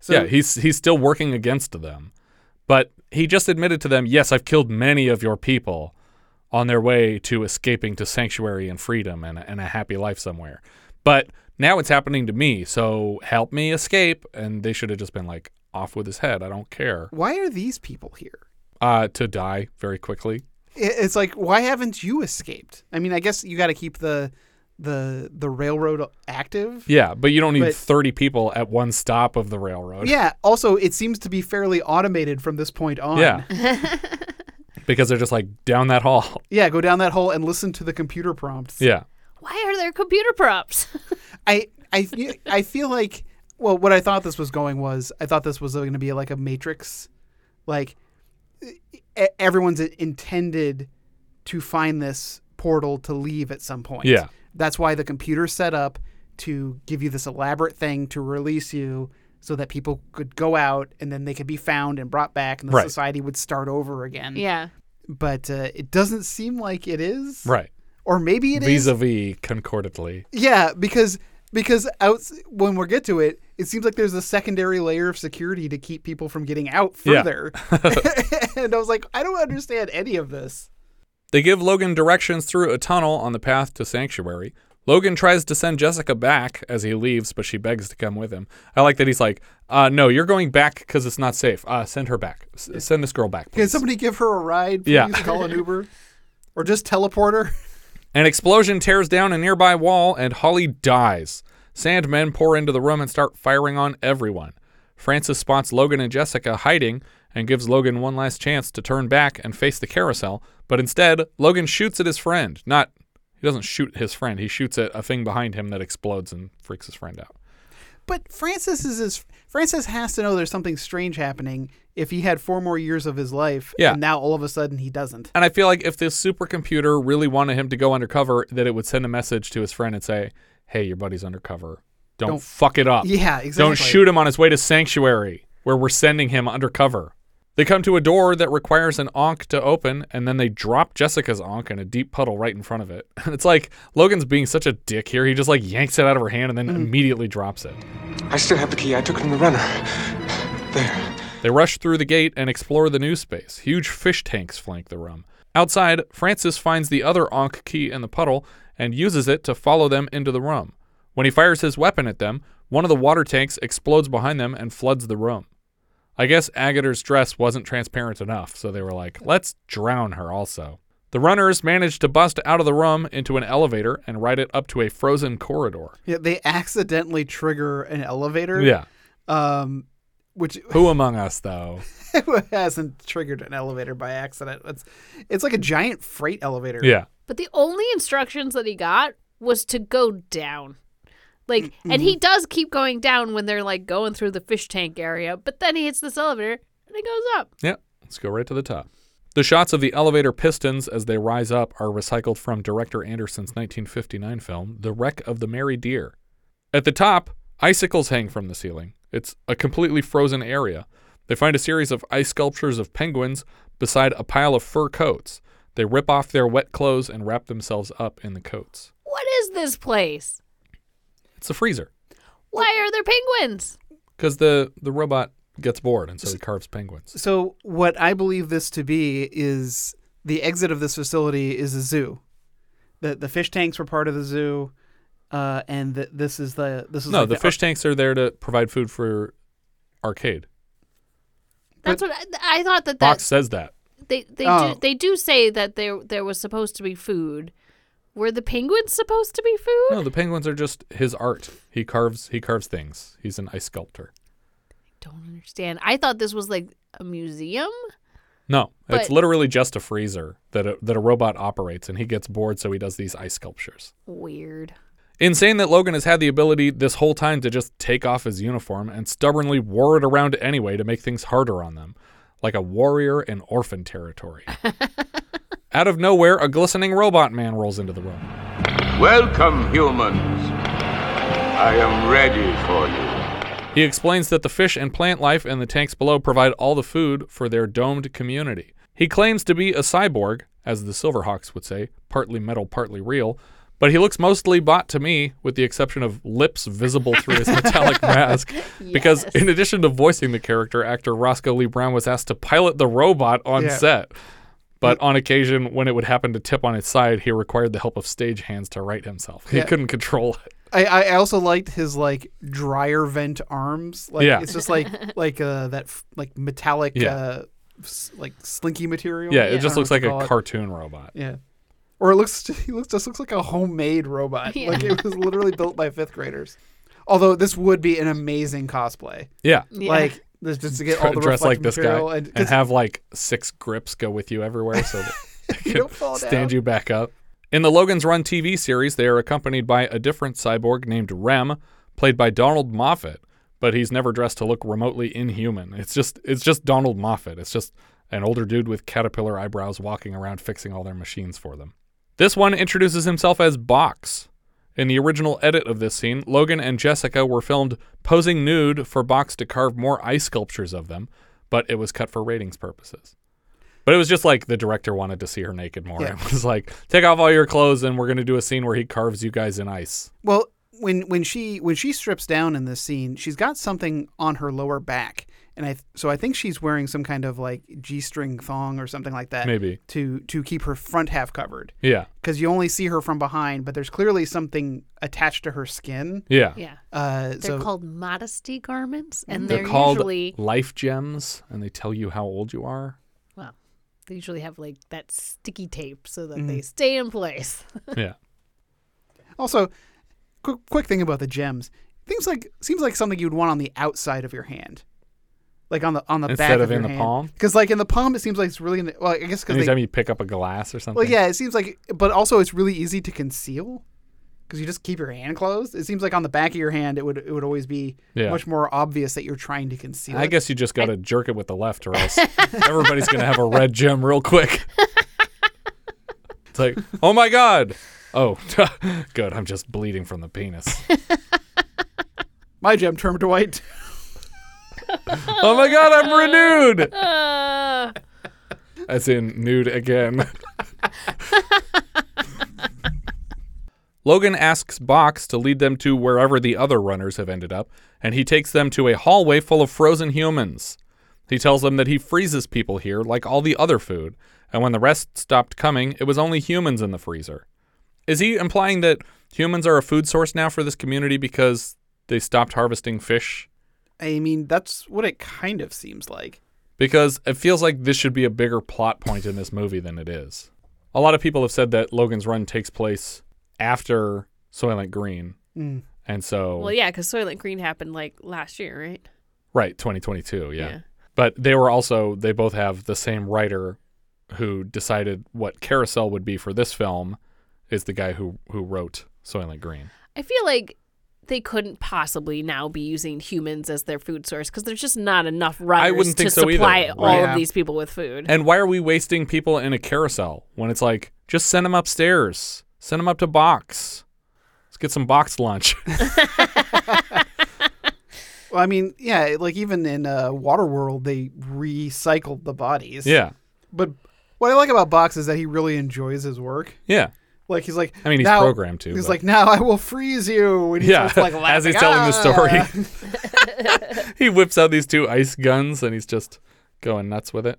So- yeah, he's he's still working against them. But he just admitted to them, "Yes, I've killed many of your people on their way to escaping to sanctuary and freedom and, and a happy life somewhere." But now it's happening to me, so help me escape. And they should have just been like, "Off with his head. I don't care." Why are these people here? Uh, to die very quickly. It's like, why haven't you escaped? I mean, I guess you got to keep the the the railroad active. Yeah, but you don't need But- 30 people at one stop of the railroad. Yeah. Also, it seems to be fairly automated from this point on. Yeah. because they're just like down that hall. Yeah. Go down that hole and listen to the computer prompts. Yeah. Why are there computer prompts? I I I feel like well, what I thought this was going was I thought this was going to be like a Matrix, like e- everyone's intended to find this portal to leave at some point. Yeah. that's why the computer's set up to give you this elaborate thing to release you. So that people could go out and then they could be found and brought back, and the Right. society would start over again. yeah. but uh, it doesn't seem like it is. Right. Or maybe it is. Vis-a-vis concordantly. Yeah, because because out when we get to it, it seems like there's a secondary layer of security to keep people from getting out Yeah. further. and I was like, I don't understand any of this. They give Logan directions through a tunnel on the path to Sanctuary. Logan tries to send Jessica back as he leaves, but she begs to come with him. I like that he's like, uh, no, you're going back because it's not safe. Uh, send her back. S- send this girl back, Can somebody give her a ride? Please Yeah. call an Uber, or just teleport her. An explosion tears down a nearby wall, and Holly dies. Sandmen pour into the room and start firing on everyone. Francis spots Logan and Jessica hiding and gives Logan one last chance to turn back and face the carousel, but instead, Logan shoots at his friend. Not, he doesn't shoot his friend, he shoots at a thing behind him that explodes and freaks his friend out. But Francis is his, Francis has to know there's something strange happening if he had four more years of his life, Yeah. and now all of a sudden he doesn't. And I feel like if this supercomputer really wanted him to go undercover, that it would send a message to his friend and say, hey, your buddy's undercover. Don't, Don't- fuck it up. Yeah, exactly. Don't shoot him on his way to Sanctuary, where we're sending him undercover. They come to a door that requires an ankh to open, and then they drop Jessica's ankh in a deep puddle right in front of it. And it's like Logan's being such a dick here. He just like yanks it out of her hand and then mm-hmm. immediately drops it. I still have the key. I took it from the runner. There. They rush through the gate and explore the new space. Huge fish tanks flank the room. Outside, Francis finds the other ankh key in the puddle and uses it to follow them into the room. When he fires his weapon at them, one of the water tanks explodes behind them and floods the room. I guess Agutter's dress wasn't transparent enough, so they were like, let's drown her also. The runners managed to bust out of the room into an elevator and ride it up to a frozen corridor. Yeah, they accidentally trigger an elevator. Yeah. Um, which Who among us, though? hasn't triggered an elevator by accident? It's it's like a giant freight elevator. Yeah. But the only instructions that he got was to go down. Like, Mm-hmm. and he does keep going down when they're like going through the fish tank area, but then he hits this elevator and it goes up. Yeah, let's go right to the top. The shots of the elevator pistons as they rise up are recycled from director Anderson's 1959 film, The Wreck of the Mary Deare. At the top, icicles hang from the ceiling. It's a completely frozen area. They find a series of ice sculptures of penguins beside a pile of fur coats. They rip off their wet clothes and wrap themselves up in the coats. What is this place? It's a freezer Why are there penguins? because the, the robot gets bored and so he carves penguins. So what I believe this to be is the exit of this facility is a zoo. The the fish tanks were part of the zoo, uh, and th- this is the this is No, like the fish tanks are there to provide food for arcade. That's what I, I thought that Box that says that. they they Oh. do they do say that there there was supposed to be food Were the penguins supposed to be food? No, the penguins are just his art. He carves he carves things. He's an ice sculptor. I don't understand. I thought this was like a museum. No, it's literally just a freezer that a, that a robot operates, and he gets bored, so he does these ice sculptures. Weird. Insane that Logan has had the ability this whole time to just take off his uniform and stubbornly wore it around anyway to make things harder on them, like a warrior in orphan territory. Out of nowhere, a glistening robot man rolls into the room. Welcome, humans. I am ready for you. He explains that the fish and plant life in the tanks below provide all the food for their domed community. He claims to be a cyborg, as the Silverhawks would say, partly metal, partly real, but he looks mostly bot to me, with the exception of lips visible through his metallic mask. Because in addition to voicing the character, actor Roscoe Lee Browne was asked to pilot the robot on Yeah. set. But on occasion, when it would happen to tip on its side, he required the help of stage hands to right himself. He Yeah. couldn't control it. I, I also liked his like dryer vent arms. Like Yeah. it's just like like uh that f- like metallic Yeah. uh s- like slinky material. Yeah, I it don't just know looks what like you a call it. cartoon robot. Yeah. Or it looks he looks just looks like a homemade robot. Yeah. Like it was literally built by fifth graders. Although this would be an amazing cosplay. Yeah. Yeah. Like this just to get all the dress like this guy and, and, have like six grips go with you everywhere so that they can don't fall stand down. you back up. In the Logan's Run TV series, they are accompanied by a different cyborg named Rem, played by Donald Moffat, but he's never dressed to look remotely inhuman. It's just it's just Donald Moffat. It's just an older dude with caterpillar eyebrows walking around fixing all their machines for them. This one introduces himself as Box. In the original edit of this scene, Logan and Jessica were filmed posing nude for Box to carve more ice sculptures of them, but it was cut for ratings purposes. But it was just like the director wanted to see her naked more. Yeah. It was like, take off all your clothes and we're going to do a scene where he carves you guys in ice. Well, when when she when she strips down in this scene, she's got something on her lower back, and I so I think she's wearing some kind of like g-string thong or something like that. Maybe. to to keep her front half covered. Yeah. because you only see her from behind, but there's clearly something attached to her skin. Yeah. Yeah. Uh, They're so called modesty garments, and They're, they're, called usually life gems and they tell you how old you are. well, they usually have like that sticky tape so that Mm-hmm. they stay in place. Yeah. also, quick quick thing about the gems. Things like seems like something you'd want on the outside of your hand, like on the on the Instead back of of, in your the hand. palm? Because like in the palm, it seems like it's really in the, well. I guess because Anytime they you pick up a glass or something. well, yeah, it seems like, but also it's really easy to conceal because you just keep your hand closed. It seems like on the back of your hand, it would it would always be Yeah. much more obvious that you're trying to conceal. I it. guess you just got to jerk it with the left, or else everybody's going to have a red gem real quick. it's like, oh my God. Oh, good. I'm just bleeding from the penis. my gem turned white. Oh my God, I'm renewed. As in, nude again. Logan asks Box to lead them to wherever the other runners have ended up, and he takes them to a hallway full of frozen humans. He tells them that he freezes people here like all the other food, and when the rest stopped coming, it was only humans in the freezer. Is he implying that humans are a food source now for this community because they stopped harvesting fish? I mean, that's what it kind of seems like. because it feels like this should be a bigger plot point in this movie than it is. A lot of people have said that Logan's Run takes place after Soylent Green, Mm. and so well, yeah, because Soylent Green happened like last year, right? right 2022, yeah. Yeah. But they were also they both have the same writer who decided what Carousel would be for this film is the guy who who wrote Soylent Green. I feel like they couldn't possibly now be using humans as their food source because there's just not enough runners wouldn't think to so either, supply right. all Yeah. of these people with food. And why are we wasting people in a carousel when it's like just send them upstairs, send them up to box. Let's get some box lunch. Well, I mean, yeah, like even in uh, Waterworld, they recycled the bodies. yeah. But what I like about Box is that he really enjoys his work. Yeah. Like he's like, I mean, he's now- programmed to, He's but- like, now I will freeze you. And he Yeah, starts, like, as he's laughing, telling the story. he whips out these two ice guns and he's just going nuts with it.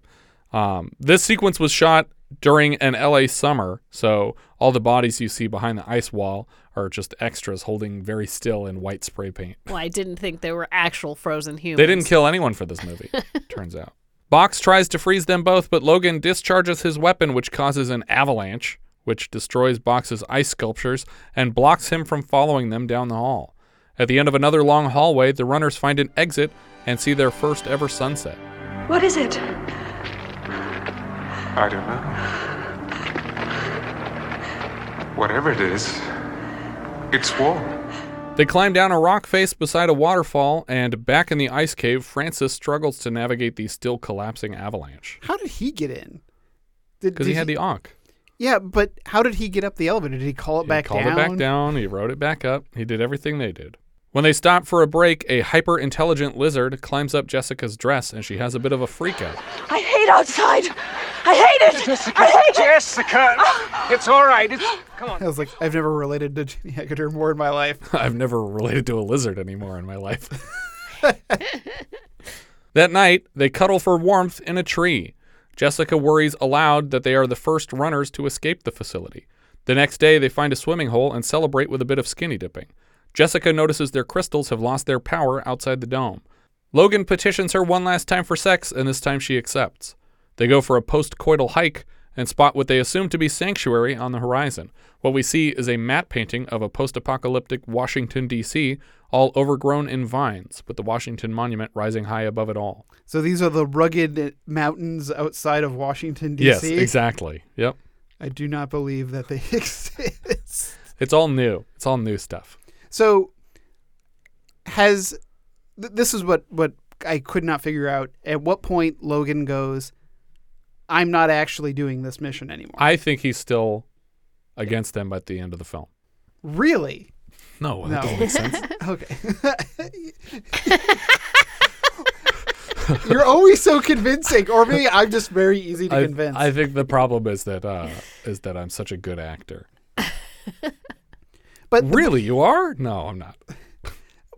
Um, this sequence was shot during an LA summer, so all the bodies you see behind the ice wall are just extras holding very still in white spray paint. well, I didn't think they were actual frozen humans. They didn't kill anyone for this movie, turns out. Box tries to freeze them both, but Logan discharges his weapon, which causes an avalanche, which destroys Box's ice sculptures and blocks him from following them down the hall. At the end of another long hallway, the runners find an exit and see their first ever sunset. What is it? I don't know. Whatever it is, it's warm. They climb down a rock face beside a waterfall, and back in the ice cave, Francis struggles to navigate the still collapsing avalanche. How did he get in? Because he did had the Ankh. Yeah, but how did he get up the elevator? Did he call it He back called down? it back down. He wrote it back up. He did everything they did. When they stop for a break, a hyper intelligent lizard climbs up Jessica's dress and she has a bit of a freak out. I hate outside. I hate it. Jessica, I hate Jessica, it's all right. It's, come on. I was like, I've never related to Jenny Agutter more in my life. I've never related to a lizard anymore in my life. that night, they cuddle for warmth in a tree. Jessica worries aloud that they are the first runners to escape the facility. The next day, they find a swimming hole and celebrate with a bit of skinny dipping. Jessica notices their crystals have lost their power outside the dome. Logan petitions her one last time for sex, and this time she accepts. They go for a post coital hike and spot what they assume to be sanctuary on the horizon. What we see is a matte painting of a post apocalyptic Washington, D.C., all overgrown in vines, with the Washington Monument rising high above it all. So these are the rugged mountains outside of Washington D.C. Yes, exactly. Yep. I do not believe that they exist. It's all new. It's all new stuff. So has th- this is what what I could not figure out. At what point Logan goes, I'm not actually doing this mission anymore. I think he's still against them at the end of the film. Really? No, No. that doesn't make sense. okay. You're always so convincing, or maybe I'm just very easy to I, convince. I think the problem is that uh, is that I'm such a good actor. but really, you are? No, I'm not.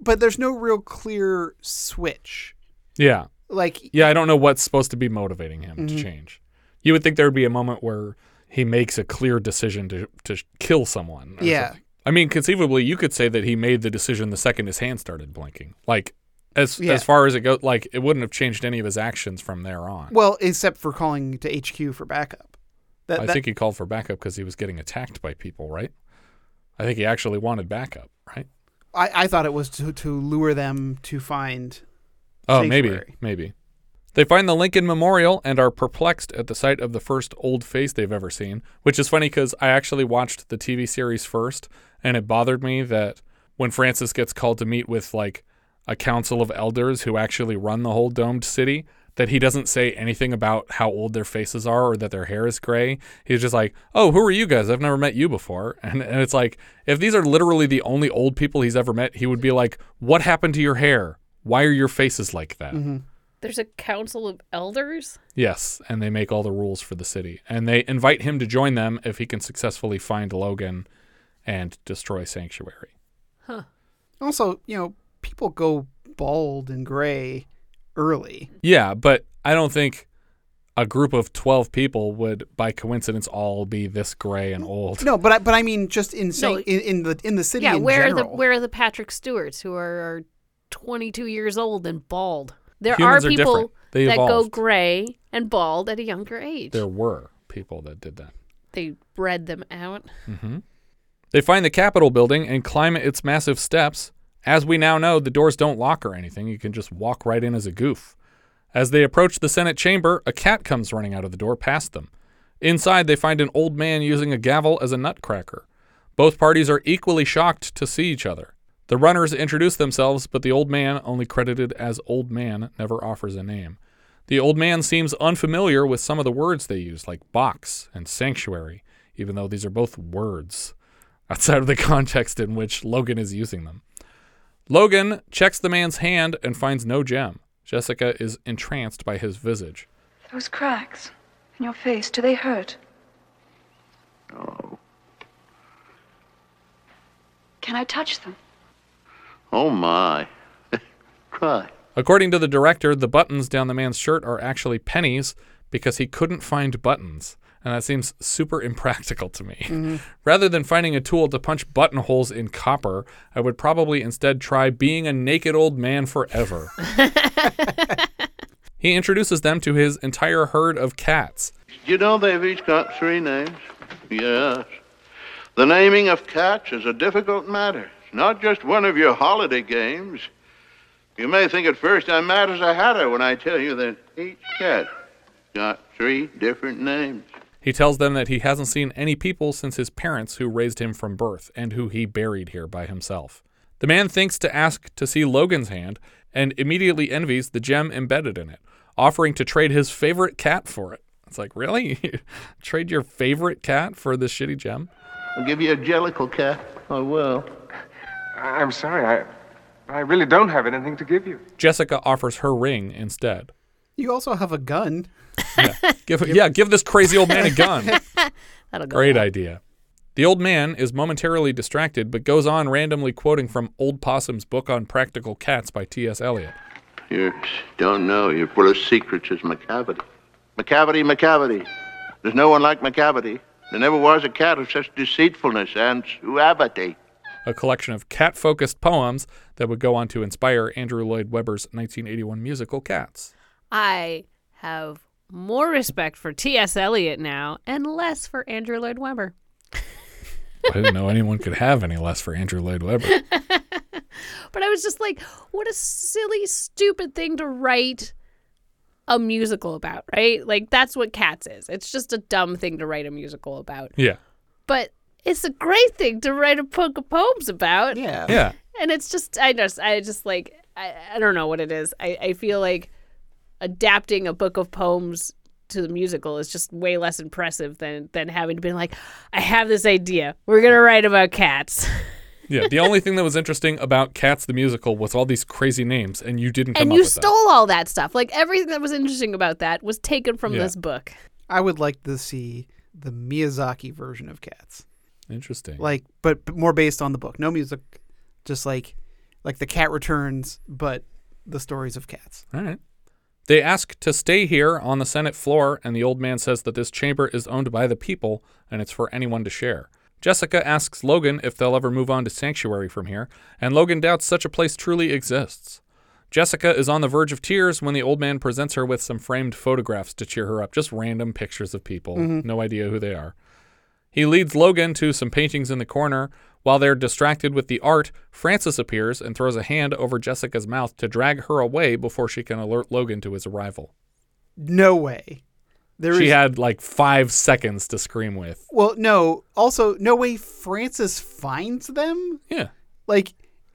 but there's no real clear switch. Yeah. Like Yeah, I don't know what's supposed to be motivating him Mhm. to change. You would think there would be a moment where he makes a clear decision to to kill someone. Yeah. something. I mean, conceivably, you could say that he made the decision the second his hand started blinking. Like, as Yeah. as far as it goes, like it wouldn't have changed any of his actions from there on. well, except for calling to HQ for backup. That, I that- think he called for backup because he was getting attacked by people, right? I think he actually wanted backup, right? I, I thought it was to to lure them to find. Oh, maybe, maybe. They find the Lincoln Memorial and are perplexed at the sight of the first old face they've ever seen, which is funny because I actually watched the TV series first, and it bothered me that when Francis gets called to meet with like a council of elders who actually run the whole domed city, that he doesn't say anything about how old their faces are or that their hair is gray. He's just like, "Oh, who are you guys? I've never met you before." And and it's like, if these are literally the only old people he's ever met, he would be like, "What happened to your hair? Why are your faces like that?" Mm-hmm. There's a council of elders. Yes, and they make all the rules for the city. And they invite him to join them if he can successfully find Logan and destroy Sanctuary. Huh. Also, you know, people go bald and gray early. Yeah, but I don't think a group of 12 people would by coincidence all be this gray and old. No, but I, but I mean just in No. saying in, in the in the city. yeah, in where are the where are the Patrick Stewarts who are, are 22 years old and bald? There Humans are are people. They that go gray and bald at a younger age. There were people that did that. They bred them out. hmm They find the Capitol building and climb its massive steps. As we now know, the doors don't lock or anything. You can just walk right in as a goof. As they approach the Senate chamber, a cat comes running out of the door past them. Inside, they find an old man using a gavel as a nutcracker. Both parties are equally shocked to see each other. The runners introduce themselves, but the old man, only credited as Old Man, never offers a name. The old man seems unfamiliar with some of the words they use, like box and sanctuary, even though these are both words outside of the context in which Logan is using them. Logan checks the man's hand and finds no gem. Jessica is entranced by his visage. Those cracks in your face, do they hurt? Oh. Can I touch them? Oh my. Cry. According to the director, the buttons down the man's shirt are actually pennies because he couldn't find buttons. And that seems super impractical to me. Mhm. Rather than finding a tool to punch buttonholes in copper, I would probably instead try being a naked old man forever. he introduces them to his entire herd of cats. You know they've each got three names? Yes. The naming of cats is a difficult matter. It's not just one of your holiday games. You may think at first I'm mad as a hatter when I tell you that each cat got three different names. He tells them that he hasn't seen any people since his parents who raised him from birth and who he buried here by himself. The man thinks to ask to see Logan's hand and immediately envies the gem embedded in it, offering to trade his favorite cat for it. It's like, really? trade your favorite cat for this shitty gem? I'll give you a jellicle cat. I will. I'm sorry, I, I really don't have anything to give you. Jessica offers her ring instead. You also have a gun. Give, yeah, give this crazy old man a gun. That'll go. Great well. idea. The old man is momentarily distracted, but goes on randomly quoting from Old Possum's book on practical cats by T.S. Eliot. You don't know. You're full of secrets as Macavity. Macavity, Macavity. There's no one like Macavity. There never was a cat of such deceitfulness and suavity. A collection of cat focused poems that would go on to inspire Andrew Lloyd Webber's 1981 musical Cats. I have more respect for T.S. Eliot now and less for Andrew Lloyd Webber. I didn't know anyone could have any less for Andrew Lloyd Webber. But I was just like, what a silly, stupid thing to write a musical about, right? Like, that's what Cats is. It's just a dumb thing to write a musical about. Yeah. But it's a great thing to write a book of poems about. Yeah. Yeah. And it's just, I just, I just like, I, I don't know what it is. I, I feel like adapting a book of poems to the musical is just way less impressive than than having to be like, I have this idea. We're gonna write about cats. Yeah. The only thing that was interesting about Cats the musical was all these crazy names, and you didn't come and up you with stole all that stuff. Like everything that was interesting about that was taken from Yeah. this book. I would like to see the Miyazaki version of Cats. Interesting. Like, but, but more based on the book. No music, just like, like the Cat Returns, but the stories of cats. All right. They ask to stay here on the Senate floor, and the old man says that this chamber is owned by the people and it's for anyone to share. Jessica asks Logan if they'll ever move on to Sanctuary from here, and Logan doubts such a place truly exists. Jessica is on the verge of tears when the old man presents her with some framed photographs to cheer her up, just random pictures of people, Mhm. no idea who they are. He leads Logan to some paintings in the corner. While they're distracted with the art, Francis appears and throws a hand over Jessica's mouth to drag her away before she can alert Logan to his arrival. No way. There she is- had like five seconds to scream with. Well, no. Also, no way Francis finds them. Yeah. Like,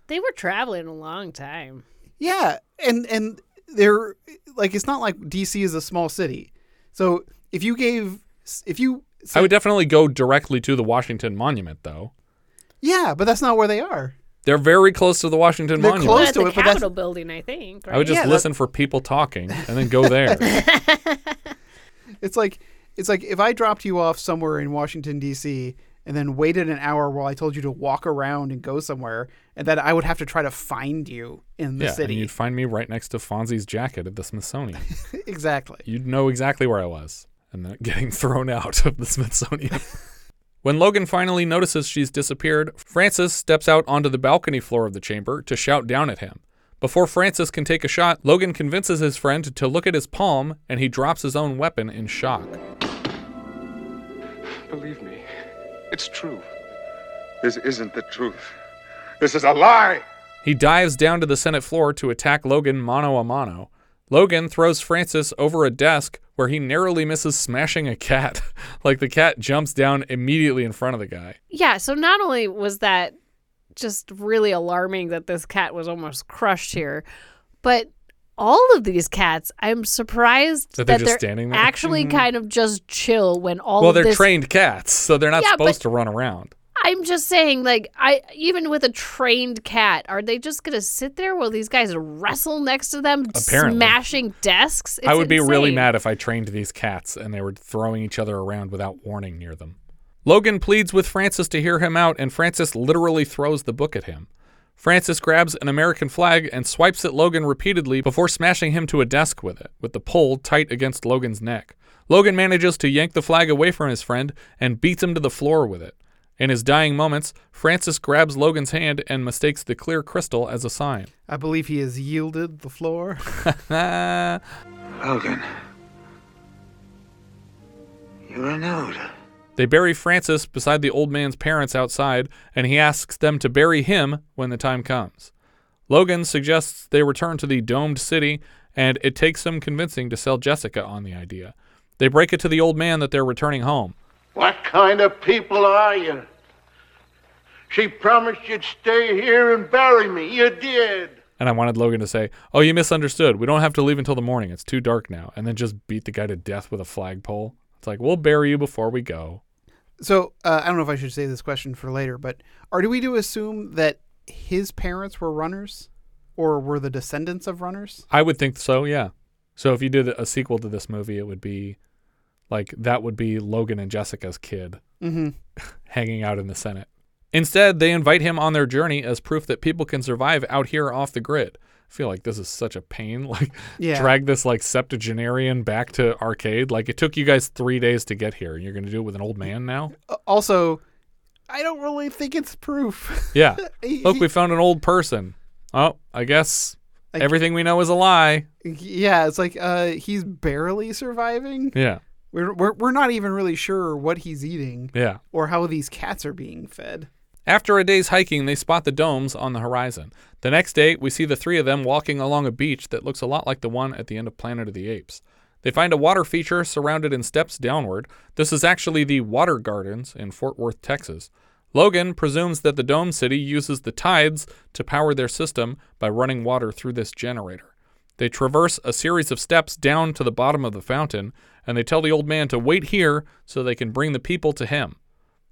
They were traveling a long time. yeah, and and they're like, it's not like DC is a small city. So if you gave, if you, I would definitely go directly to the Washington Monument, though. yeah, but that's not where they are. They're very close to the Washington They're Monument. close to the it, but that's Capitol building, I think. Right? I would just Yeah, that- listen for people talking and then go there. It's like it's like if I dropped you off somewhere in Washington D.C. and then waited an hour while I told you to walk around and go somewhere, and that I would have to try to find you in the yeah, and city. you'd find me right next to Fonzie's jacket at the Smithsonian. exactly. You'd know exactly where I was, and then getting thrown out of the Smithsonian. when Logan finally notices she's disappeared, Francis steps out onto the balcony floor of the chamber to shout down at him. Before Francis can take a shot, Logan convinces his friend to look at his palm, and he drops his own weapon in shock. Believe me, it's true. This isn't the truth. This is a lie. He dives down to the Senate floor to attack Logan mano a mano. Logan throws Francis over a desk where he narrowly misses smashing a cat. like the cat jumps down immediately in front of the guy. Yeah, so not only was that just really alarming that this cat was almost crushed here, but all of these cats, I'm surprised That that, they're standing there? actually Mhm. kind of just chill when all well, of they're this trained cats, so they're not Yeah, supposed to run around. I'm just saying, like, I even with a trained cat, are they just gonna sit there while these guys wrestle next to them, Apparently. smashing desks? I It's would be really mad if I trained these cats and they were throwing each other around without warning near them. Logan pleads with Francis to hear him out, and Francis literally throws the book at him. Francis grabs an American flag and swipes at Logan repeatedly before smashing him to a desk with it, with the pole tight against Logan's neck. Logan manages to yank the flag away from his friend and beats him to the floor with it. In his dying moments, Francis grabs Logan's hand and mistakes the clear crystal as a sign. I believe he has yielded the floor. Logan. You renewed. They bury Francis beside the old man's parents outside, and he asks them to bury him when the time comes. Logan suggests they return to the domed city, and it takes some convincing to sell Jessica on the idea. They break it to the old man that they're returning home. What kind of people are you? She promised you'd stay here and bury me. You did. And I wanted Logan to say, Oh, you misunderstood. We don't have to leave until the morning. It's too dark now. And then just beat the guy to death with a flagpole. It's like, We'll bury you before we go. So uh, I don't know if I should save this question for later, but are do we to assume that his parents were runners, or were the descendants of runners? I would think so, yeah. So if you did a sequel to this movie, it would be like that would be Logan and Jessica's kid Mhm. hanging out in the Senate. Instead, they invite him on their journey as proof that people can survive out here off the grid. I feel like this is such a pain. Like, Yeah. drag this like septuagenarian back to arcade. Like, it took you guys three days to get here, and you're going to do it with an old man now? Uh, Also, I don't really think it's proof. Yeah. He- Look, we found an old person. Oh, I guess Like- everything we know is a lie. Yeah, it's like uh, he's barely surviving. Yeah. We're, we're we're not even really sure what he's eating. Yeah. Or how these cats are being fed. After a day's hiking, they spot the domes on the horizon. The next day, we see the three of them walking along a beach that looks a lot like the one at the end of Planet of the Apes. They find a water feature surrounded in steps downward. This is actually the Water Gardens in Fort Worth, Texas. Logan presumes that the Dome City uses the tides to power their system by running water through this generator. They traverse a series of steps down to the bottom of the fountain, and they tell the old man to wait here so they can bring the people to him.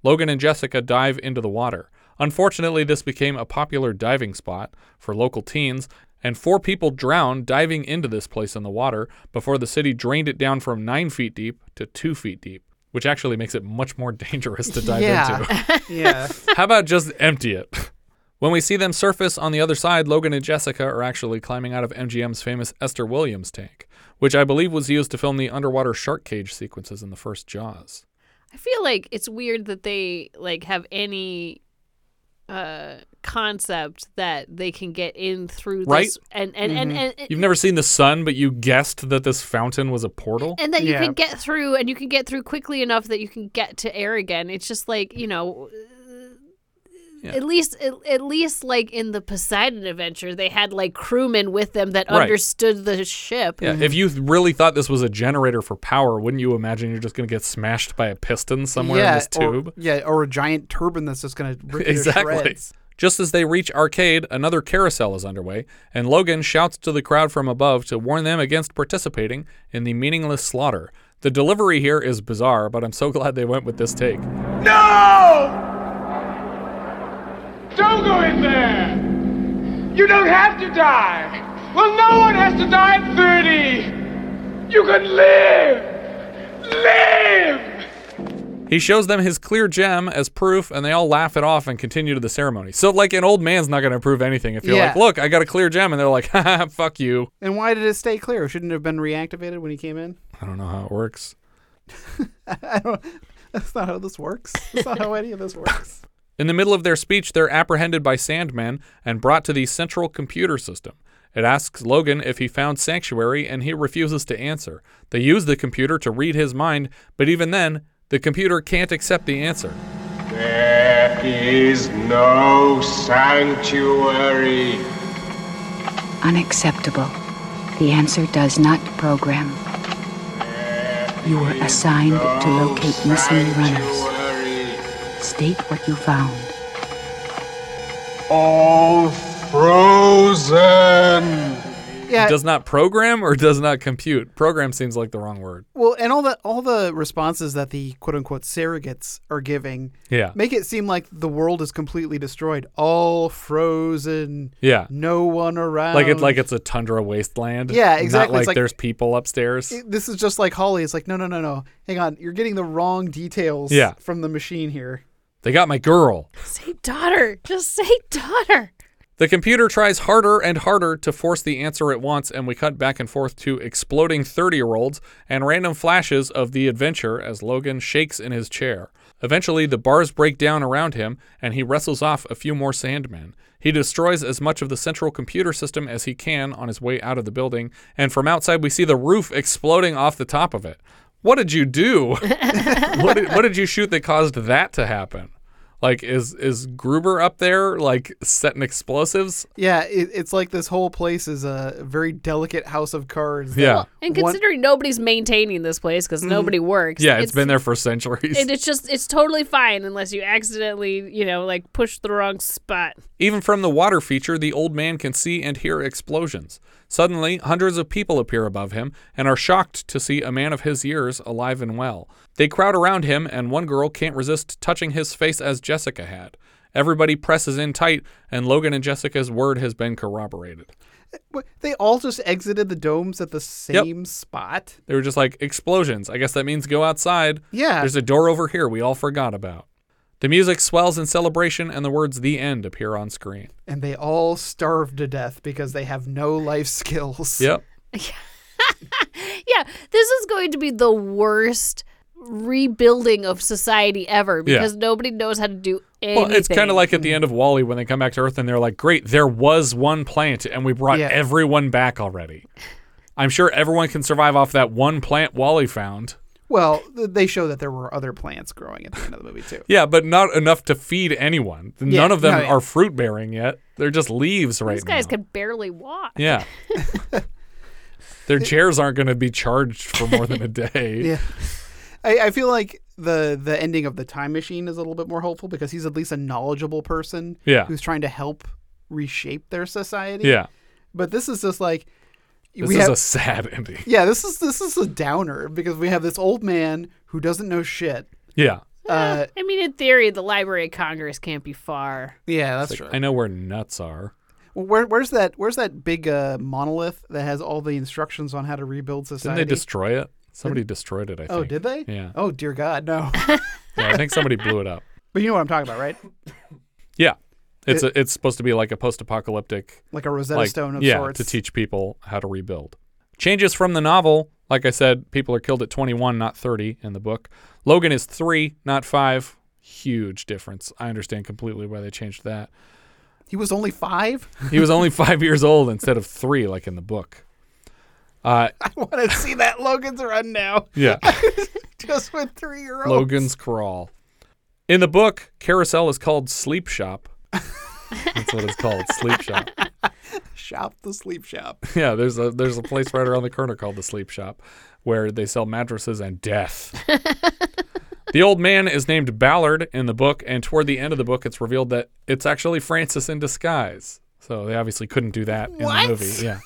Logan and Jessica dive into the water. Unfortunately, this became a popular diving spot for local teens, and four people drowned diving into this place in the water before the city drained it down from nine feet deep to two feet deep, which actually makes it much more dangerous to dive Yeah. into. Yeah. How about just empty it? When we see them surface on the other side, Logan and Jessica are actually climbing out of MGM's famous Esther Williams tank, which I believe was used to film the underwater shark cage sequences in the first Jaws. I feel like it's weird that they like have any uh concept that they can get in through this Right? and and, and, and, You've never seen the sun, but you guessed that this fountain was a portal? and that you can get through and you can get through quickly enough that you can get to air again it's just like you know uh, at least at, at least like in the poseidon adventure they had like crewmen with them that Right. understood the ship Yeah, if you really thought this was a generator for power, wouldn't you imagine you're just going to get smashed by a piston somewhere in this or- tube? yeah, or a giant turbine that's just going to rip you to exactly. shreds. Just as they reach arcade, another carousel is underway, and Logan shouts to the crowd from above to warn them against participating in the meaningless slaughter. The delivery here is bizarre, but I'm so glad they went with this take. No! Don't go in there! You don't have to die! Well, no one has to die at 30! You can live! Live! He shows them his clear gem as proof, and they all laugh it off and continue to the ceremony. So, like, an old man's not going to prove anything if you're Yeah. like, look, I got a clear gem, and they're like, haha, fuck you. And why did it stay clear? Shouldn't it have been reactivated when he came in? I don't know how it works. I don't. That's not how this works. That's not how any of this works. In the middle of their speech, they're apprehended by Sandman and brought to the central computer system. It asks Logan if he found Sanctuary, and he refuses to answer. They use the computer to read his mind, but even then, the computer can't accept the answer. There is no sanctuary. Unacceptable. The answer does not program. You were assigned to locate missing runners. State what you found. All frozen. Yeah. Does not program or does not compute? Program seems like the wrong word. Well, and all the all the responses that the quote unquote surrogates are giving, Yeah. make it seem like the world is completely destroyed, all frozen. Yeah. no one around. Like it's like it's a tundra wasteland. Yeah, exactly. Not It's like, like- there's people upstairs. It- this is just like Holly. It's like no, no, no, no. Hang on, you're getting the wrong details. Yeah. from the machine here. They got my girl. say daughter just say daughter The computer tries harder and harder to force the answer it wants, and we cut back and forth to exploding 30 year olds and random flashes of the adventure as Logan shakes in his chair. Eventually, the bars break down around him, and he wrestles off a few more Sandmen. He destroys as much of the central computer system as he can on his way out of the building, and from outside, we see the roof exploding off the top of it. what did you do? what, did, what did you shoot that caused that to happen? Like, is is Gruber up there like setting explosives? Yeah, it, it's like this whole place is a very delicate house of cards. that Yeah. And one- considering nobody's maintaining this place because mm-hmm. nobody works. Yeah, it's been there for centuries. And it's just it's totally fine unless you accidentally, you know, like push the wrong spot. Even from the water feature, the old man can see and hear explosions. Suddenly, hundreds of people appear above him and are shocked to see a man of his years alive and well. They crowd around him, and one girl can't resist touching his face as Jessica had. Everybody presses in tight, and Logan and Jessica's word has been corroborated. Eh, they all just exited the domes at the same spot. They were just like, explosions. I guess that means go outside. Yeah. There's a door over here we all forgot about. The music swells in celebration, and the words the end appear on screen. And they all starve to death because they have no life skills. Yep. Yeah, this is going to be the worst rebuilding of society ever Yeah. because nobody knows how to do anything. Well, it's kind of like at the end of WALL-E when they come back to Earth and they're like, "Great, there was one plant, and we brought Yeah. everyone back already." I'm sure everyone can survive off that one plant WALL-E found. Well, they show that there were other plants growing at the end of the movie too. Yeah, but not enough to feed anyone. Yeah, None of them no, yeah. are fruit bearing yet. They're just leaves right now. These guys now. can barely walk. Yeah. Their chairs aren't going to be charged for more than a day. Yeah. I, I feel like the the ending of the time machine is a little bit more hopeful because he's at least a knowledgeable person Yeah. who's trying to help reshape their society. Yeah. But this is just like This we is have- a sad ending. Yeah, this is this is a downer because we have this old man who doesn't know shit. Yeah. Uh, I mean, in theory, the Library of Congress can't be far. yeah, that's like, true. I know where nuts are. Where, where's that? Where's that big uh, monolith that has all the instructions on how to rebuild Didn't society? they destroy it? Somebody destroyed it, I think. Oh, did they? Yeah. Oh dear God, no. Yeah, I think somebody blew it up. but you know what I'm talking about, right? It's It- a, it's supposed to be like a post-apocalyptic Like a Rosetta Stone of yeah, sorts. to teach people how to rebuild. Changes from the novel, like I said, people are killed at 21, not 30 in the book. Logan is 3, not 5. Huge difference. I understand completely why they changed that. He was only five. He was only 5 years old instead of 3 like in the book. Uh, I want to see that Logan's run now. yeah. Just with three year olds. Logan's Crawl. In the book, Carousel is called Sleep Shop. That's what it's called, Sleep Shop. Shop the sleep shop. Yeah, there's a there's a place right around the corner called the Sleep Shop where they sell mattresses and death. the old man is named Ballard in the book, and toward the end of the book, it's revealed that it's actually Francis in disguise. So they obviously couldn't do that in What? the movie. Yeah.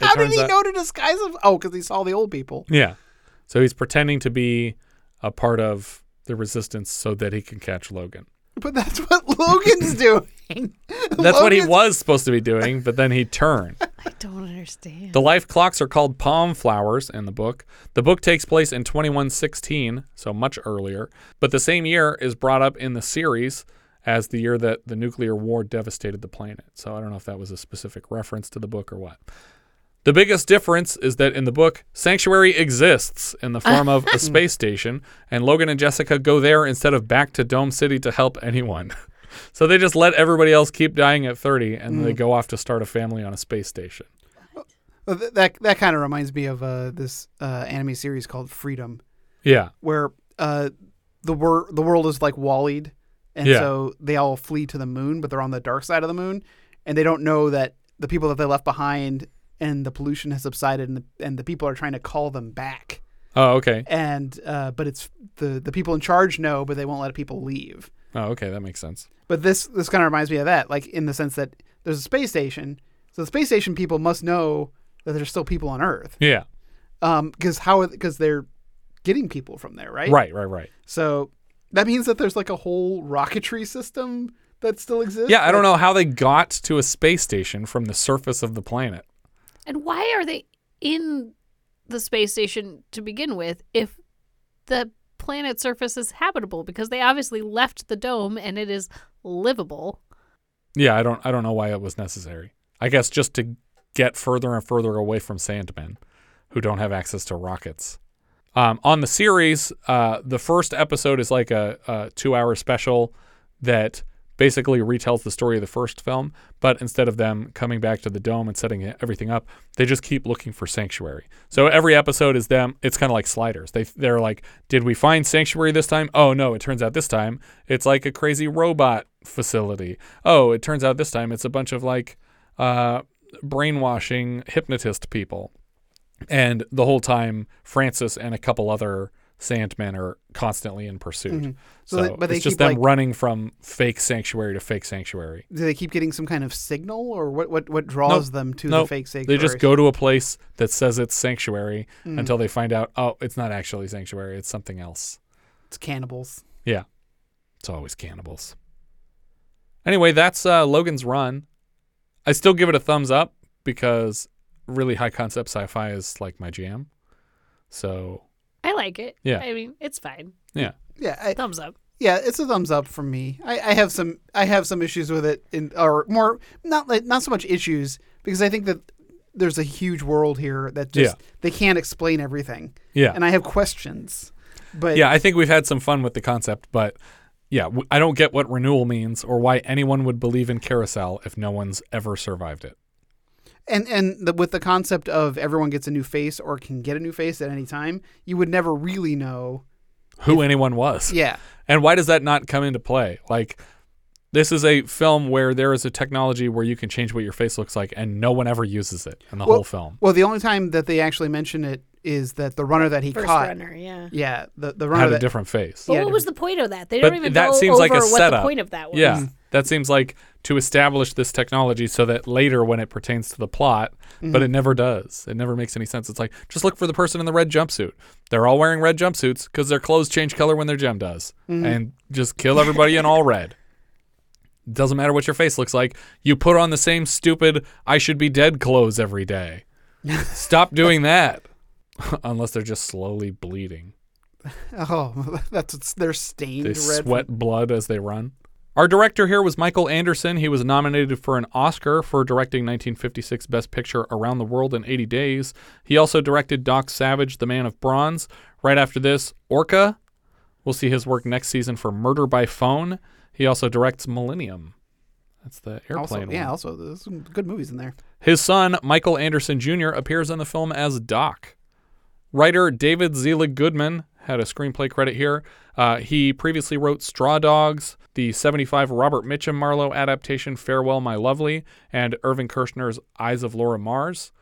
How did he out- know to disguise him? Oh, because he saw the old people. Yeah. So he's pretending to be a part of the resistance so that he can catch Logan. But that's what Logan's doing. That's what he was supposed to be doing, but then he turned. I don't understand. The life clocks are called palm flowers in the book. The book takes place in 2116, so much earlier, but the same year is brought up in the series as the year that the nuclear war devastated the planet. So I don't know if that was a specific reference to the book or what. The biggest difference is that in the book, Sanctuary exists in the form of a space station, and Logan and Jessica go there instead of back to Dome City to help anyone. so they just let everybody else keep dying at 30, and they Mm. go off to start a family on a space station. Well, that that kind of reminds me of uh, this uh, anime series called Freedom, Yeah. where uh, the wor- the world is like Wallied, and Yeah. so they all flee to the moon, but they're on the dark side of the moon, and they don't know that the people that they left behind and the pollution has subsided, and the, and the people are trying to call them back. Oh, okay. And uh, but it's the the people in charge know, but they won't let people leave. Oh, okay. That makes sense. But this this kind of reminds me of that, like in the sense that there's a space station, so the space station people must know that there's still people on Earth. Yeah. Um, because how because they're getting people from there, right? Right, right, right. So that means that there's like a whole rocketry system that still exists. Yeah, I don't know how they got to a space station from the surface of the planet. And why are they in the space station to begin with if the planet surface is habitable? Because they obviously left the dome and it is livable. Yeah, I don't I don't know why it was necessary. I guess just to get further and further away from Sandmen who don't have access to rockets. Um, on the series, uh, the first episode is like a, a two hour special that basically retells the story of the first film, but instead of them coming back to the dome and setting everything up, they just keep looking for sanctuary. So every episode is them. It's kind of like sliders. They they're like, did we find sanctuary this time? Oh no, it turns out this time it's like a crazy robot facility. Oh, it turns out this time it's a bunch of like uh, brainwashing hypnotist people. And the whole time, Francis and a couple other Sandmen are constantly in pursuit. Mhm. So, So they- but it's just them like- running from fake sanctuary to fake sanctuary. Do they keep getting some kind of signal, or what? What, what draws them to Nope. the fake sanctuary? They just go to a place that says it's sanctuary Mm. until they find out, oh, it's not actually sanctuary. It's something else. It's cannibals. Yeah. It's always cannibals. Anyway, that's uh, Logan's Run. I still give it a thumbs up because really high concept sci fi is like my jam. So, I like it. Yeah. I mean, it's fine. yeah. Yeah, I, Thumbs up. Yeah, it's a thumbs up from me. I, I have some I have some issues with it, in, or more not like not so much issues because I think that there's a huge world here that just Yeah. they can't explain everything. Yeah. and I have questions. But yeah, I think we've had some fun with the concept, but yeah, I don't get what renewal means or why anyone would believe in carousel if no one's ever survived it. And and the, with the concept of everyone gets a new face or can get a new face at any time, you would never really know Who anyone was. Yeah. And why does that not come into play? Like, this is a film where there is a technology where you can change what your face looks like, and no one ever uses it in the well, whole film. Well, the only time that they actually mention it is that the runner that he First caught, runner, yeah. yeah, the the runner Had a that, different face. But Yeah, what was the point of that? They but don't even that go seems over like a what setup. the point of that was. Yeah, that seems like to establish this technology so that later, when it pertains to the plot, but Mhm. it never does. It never makes any sense. It's like just look for the person in the red jumpsuit. They're all wearing red jumpsuits because their clothes change color when their gem does, Mhm. and just kill everybody in all red. Doesn't matter what your face looks like. You put on the same stupid "I should be dead" clothes every day. Stop doing that. Unless they're just slowly bleeding. Oh, that's they're stained They red. sweat blood as they run. Our director here was Michael Anderson. He was nominated for an Oscar for directing 1956 Best Picture Around the World in 80 Days. He also directed Doc Savage, The Man of Bronze. Right after this, Orca. We'll see his work next season for Murder by Phone. He also directs Millennium. That's the airplane Also, one. yeah, also there's some good movies in there. His son, Michael Anderson Jr., appears in the film as Doc. Writer David Zelag Goodman had a screenplay credit here. Uh, he previously wrote Straw Dogs, the 75 Robert Mitchum Marlowe adaptation Farewell, My Lovely, and Irvin Kershner's Eyes of Laura Mars.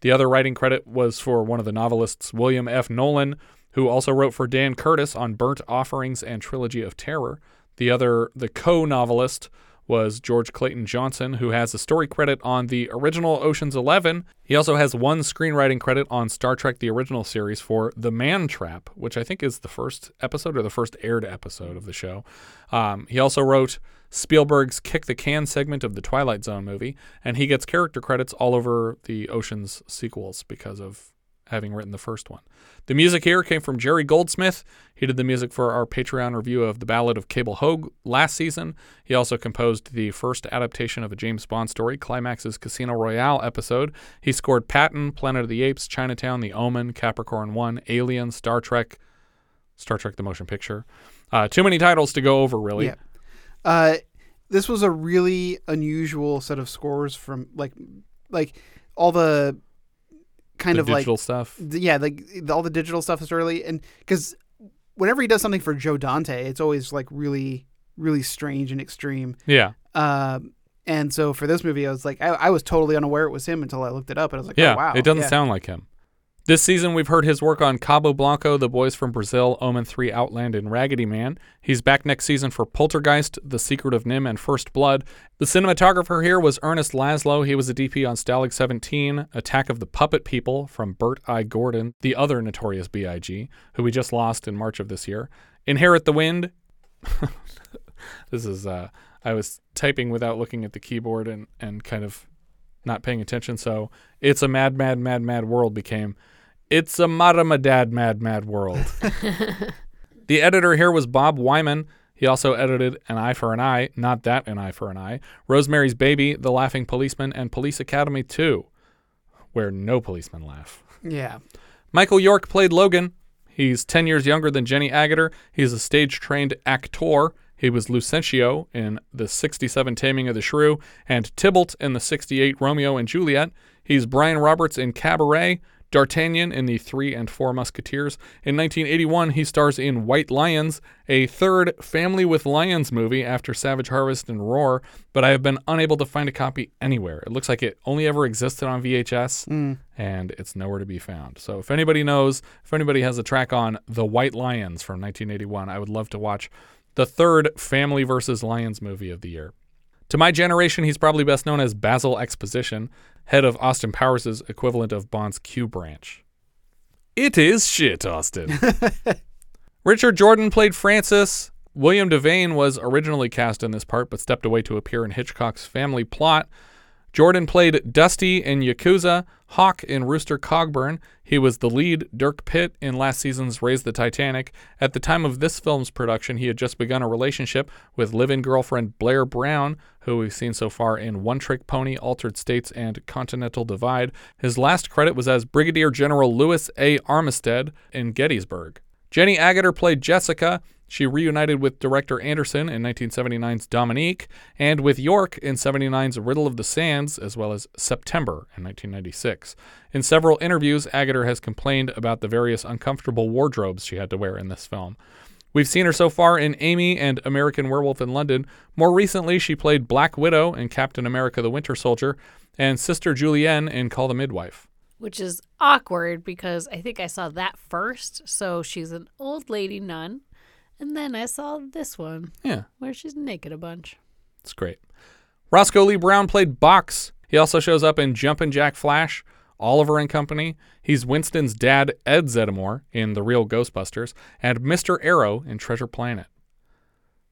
The other writing credit was for one of the novelists, William F. Nolan, who also wrote for Dan Curtis on Burnt Offerings and Trilogy of Terror. The other, the co novelist, was George Clayton Johnson, who has a story credit on the original Ocean's Eleven. He also has one screenwriting credit on Star Trek the original series for The Man Trap, which I think is the first episode or the first aired episode of the show. Um, he also wrote Spielberg's Kick the Can segment of the Twilight Zone movie, and he gets character credits all over the Ocean's sequels because of having written the first one. The music here came from Jerry Goldsmith. He did the music for our Patreon review of The Ballad of Cable Hogue last season. He also composed the first adaptation of a James Bond story, Climax's Casino Royale episode. He scored Patton, Planet of the Apes, Chinatown, The Omen, Capricorn 1, Alien, Star Trek, Star Trek the Motion Picture. Uh, too many titles to go over, really. Yeah. Uh, this was a really unusual set of scores from like like all the kind The of digital like stuff. th- Yeah, like the- all the digital stuff is early, and because whenever he does something for Joe Dante, it's always like really really strange and extreme. Yeah. Um, and so for this movie, I was like, I, I was totally unaware it was him until I looked it up, and I was like, Yeah, oh, wow, it doesn't yeah. sound like him. This season, we've heard his work on Cabo Blanco, The Boys from Brazil, Omen 3, Outland, and Raggedy Man. He's back next season for Poltergeist, The Secret of NIMH, and First Blood. The cinematographer here was Ernest Laszlo. He was a DP on Stalag 17, Attack of the Puppet People from Bert I. Gordon, the other notorious B.I.G., who we just lost in March of this year. Inherit the Wind. this is, uh, I was typing without looking at the keyboard and, and kind of not paying attention. So it's a mad, mad, mad, mad world became it's a madamadad mad, mad world. the editor here was Bob Wyman. He also edited An Eye for an Eye, not that An Eye for an Eye, Rosemary's Baby, The Laughing Policeman, and Police Academy 2, where no policemen laugh. Yeah. Michael York played Logan. He's 10 years younger than Jenny Agutter. He's a stage trained actor. He was Lucentio in the 67 Taming of the Shrew and Tybalt in the 68 Romeo and Juliet. He's Brian Roberts in Cabaret, D'Artagnan in the Three and Four Musketeers. In 1981, he stars in White Lions, a third Family with Lions movie after Savage Harvest and Roar, but I have been unable to find a copy anywhere. It looks like it only ever existed on VHS Mm. and it's nowhere to be found. So if anybody knows, if anybody has a track on The White Lions from 1981, I would love to watch the third Family versus Lions movie of the year. To my generation, he's probably best known as Basil Exposition, head of Austin Powers' equivalent of Bond's Q branch. It is shit, Austin. Richard Jordan played Francis. William Devane was originally cast in this part but stepped away to appear in Hitchcock's Family Plot. Jordan played Dusty in Yakuza, Hawk in Rooster Cogburn. He was the lead Dirk Pitt in last season's Raise the Titanic. At the time of this film's production, he had just begun a relationship with live-in girlfriend Blair Brown, who we've seen so far in One Trick Pony, Altered States, and Continental Divide. His last credit was as Brigadier General Louis A. Armistead in Gettysburg. Jenny Agutter played Jessica. She reunited with director Anderson in 1979's Dominique and with York in 79's Riddle of the Sands, as well as September in 1996. In several interviews, Agutter has complained about the various uncomfortable wardrobes she had to wear in this film. We've seen her so far in Amy and American Werewolf in London. More recently, she played Black Widow in Captain America the Winter Soldier and Sister Julienne in Call the Midwife. Which is awkward because I think I saw that first. So she's an old lady nun. And then I saw this one. Yeah. Where she's naked a bunch. It's great. Roscoe Lee Browne played Box. He also shows up in Jumpin' Jack Flash, Oliver and Company. He's Winston's dad, Ed Zeddemore, in The Real Ghostbusters, and Mr. Arrow in Treasure Planet.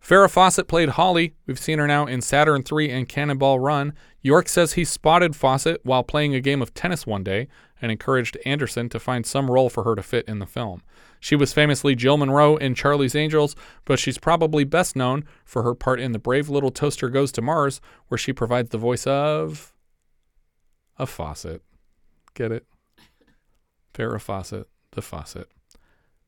Farrah Fawcett played Holly. We've seen her now in Saturn III and Cannonball Run. York says he spotted Fawcett while playing a game of tennis one day and encouraged Anderson to find some role for her to fit in the film. She was famously Jill Monroe in Charlie's Angels, but she's probably best known for her part in The Brave Little Toaster Goes to Mars, where she provides the voice of. a faucet. Get it? Farrah Fawcett, the faucet.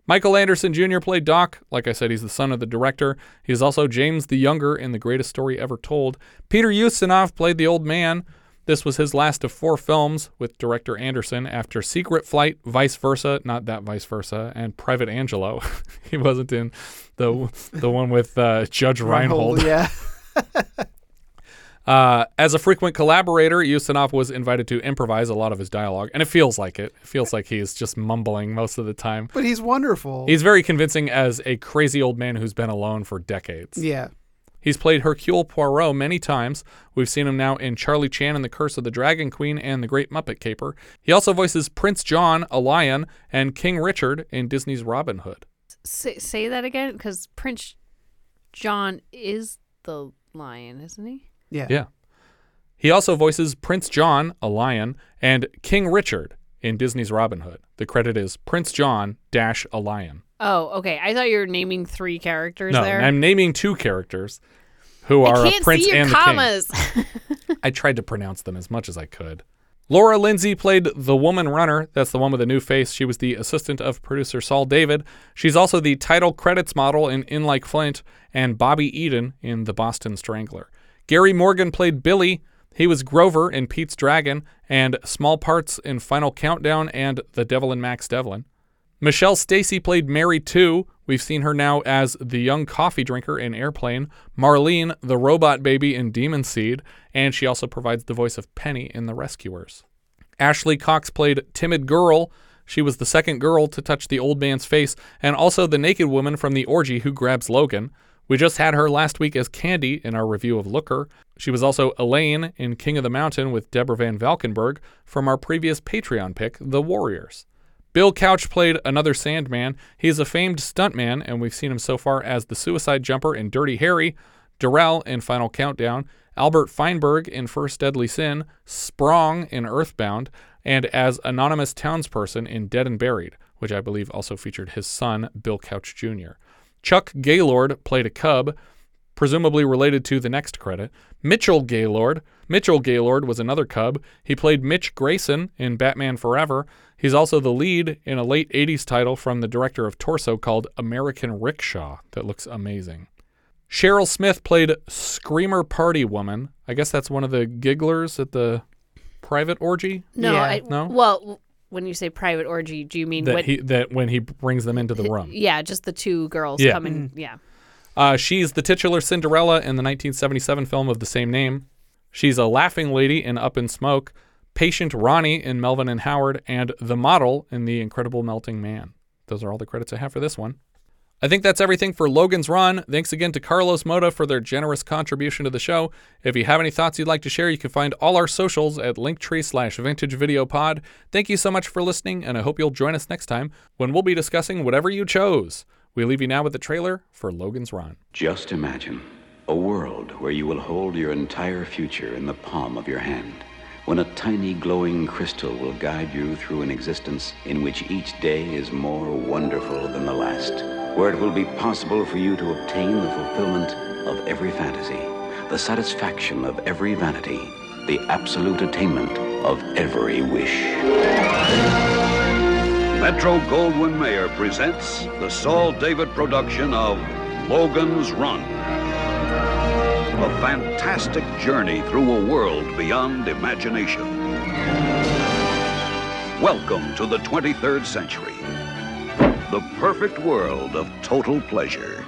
Michael Anderson Jr. played Doc. Like I said, he's the son of the director. He's also James the Younger in The Greatest Story Ever Told. Peter Ustinov played the old man. This was his last of four films with director Anderson after Secret Flight, Vice Versa, not that Vice Versa, and Private Angelo. he wasn't in the the one with uh, Judge Reinhold. yeah. Uh, as a frequent collaborator, Ustinov was invited to improvise a lot of his dialogue, and it feels like it. It feels like he's just mumbling most of the time. But he's wonderful. He's very convincing as a crazy old man who's been alone for decades. yeah. He's played Hercule Poirot many times. We've seen him now in Charlie Chan and the Curse of the Dragon Queen and The Great Muppet Caper. He also voices Prince John, a lion, and King Richard in Disney's Robin Hood. Say, say that again because Prince John is the lion, isn't he? Yeah. Yeah. He also voices Prince John, a lion, and King Richard in Disney's Robin Hood. The credit is Prince John dash a lion. Oh, okay. I thought you were naming three characters No, there. I'm naming two characters who are I a prince see your and commas. the king. I tried to pronounce them as much as I could. Laura Lindsay played the woman runner. That's the one with the new face. She was the assistant of producer Saul David. She's also the title credits model in In Like Flint and Bobby Eden in The Boston Strangler. Gary Morgan played Billy. He was Grover in Pete's Dragon and small parts in Final Countdown and The Devil and Max Devlin. Michelle Stacy played Mary too. We've seen her now as the young coffee drinker in Airplane, Marlene, the robot baby in Demon Seed, and she also provides the voice of Penny in The Rescuers. Ashley Cox played Timid Girl. She was the second girl to touch the old man's face and also the naked woman from the orgy who grabs Logan. We just had her last week as Candy in our review of Looker. She was also Elaine in King of the Mountain with Deborah Van Valkenburgh from our previous Patreon pick, The Warriors. Bill Couch played another Sandman. He is a famed stuntman, and we've seen him so far as the suicide jumper in Dirty Harry, Darrell in Final Countdown, Albert Feinberg in First Deadly Sin, Sprong in Earthbound, and as anonymous townsperson in Dead and Buried, which I believe also featured his son, Bill Couch Jr. Chuck Gaylord played a cub, presumably related to the next credit. Mitchell Gaylord. Mitchell Gaylord was another cub. He played Mitch Grayson in Batman Forever. He's also the lead in a late 80s title from the director of Torso called American Rickshaw that looks amazing. Cheryl Smith played Screamer Party Woman. I guess that's one of the gigglers at the private orgy. No, I, no. Well, when you say private orgy, do you mean that when, he that when he brings them into the room. Yeah, just the two girls Yeah. coming. Yeah. Uh, she's the titular Cinderella in the 1977 film of the same name. She's a laughing lady in Up in Smoke, patient Ronnie in Melvin and Howard, and the model in The Incredible Melting Man. Those are all the credits I have for this one. I think that's everything for Logan's Run. Thanks again to Carlos Moda for their generous contribution to the show. If you have any thoughts you'd like to share, you can find all our socials at linktree slash vintage video pod. Thank you so much for listening, and I hope you'll join us next time when we'll be discussing whatever you chose. We leave you now with the trailer for Logan's Run. Just imagine a world where you will hold your entire future in the palm of your hand, when a tiny glowing crystal will guide you through an existence in which each day is more wonderful than the last, where it will be possible for you to obtain the fulfillment of every fantasy, the satisfaction of every vanity, the absolute attainment of every wish. Metro Goldwyn Mayer presents the Saul David production of Logan's Run. A fantastic journey through a world beyond imagination. Welcome to the 23rd century. The perfect world of total pleasure.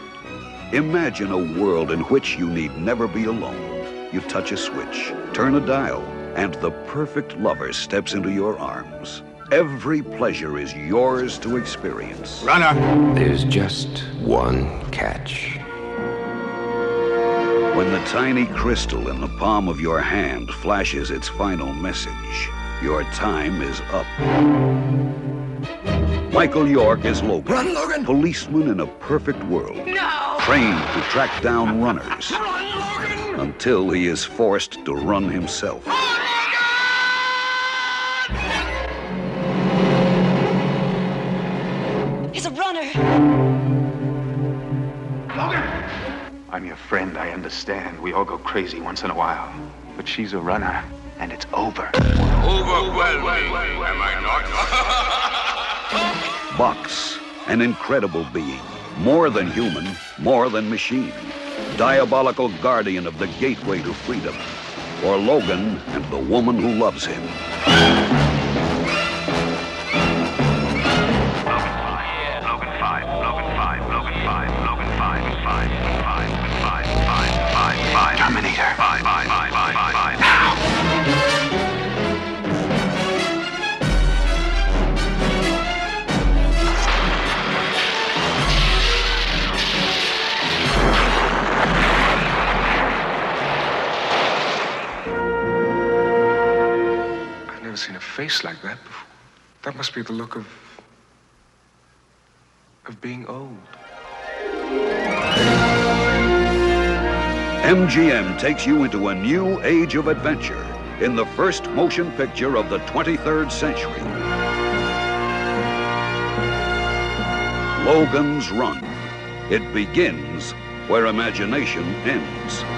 Imagine a world in which you need never be alone. You touch a switch, turn a dial, and the perfect lover steps into your arms. Every pleasure is yours to experience. Runner! There's just one catch. When the tiny crystal in the palm of your hand flashes its final message, your time is up. Michael York is Logan. Run, Logan! Policeman in a perfect world. No! Trained to track down runners. Until he is forced to run himself. He's I'm your friend, I understand. We all go crazy once in a while. But she's a runner, and it's over. Overwhelming, am I not? Box, an incredible being. More than human, more than machine. Diabolical guardian of the gateway to freedom. Or Logan and the woman who loves him. Face like that before. That must be the look of. of being old. MGM takes you into a new age of adventure in the first motion picture of the 23rd century. Logan's Run. It begins where imagination ends.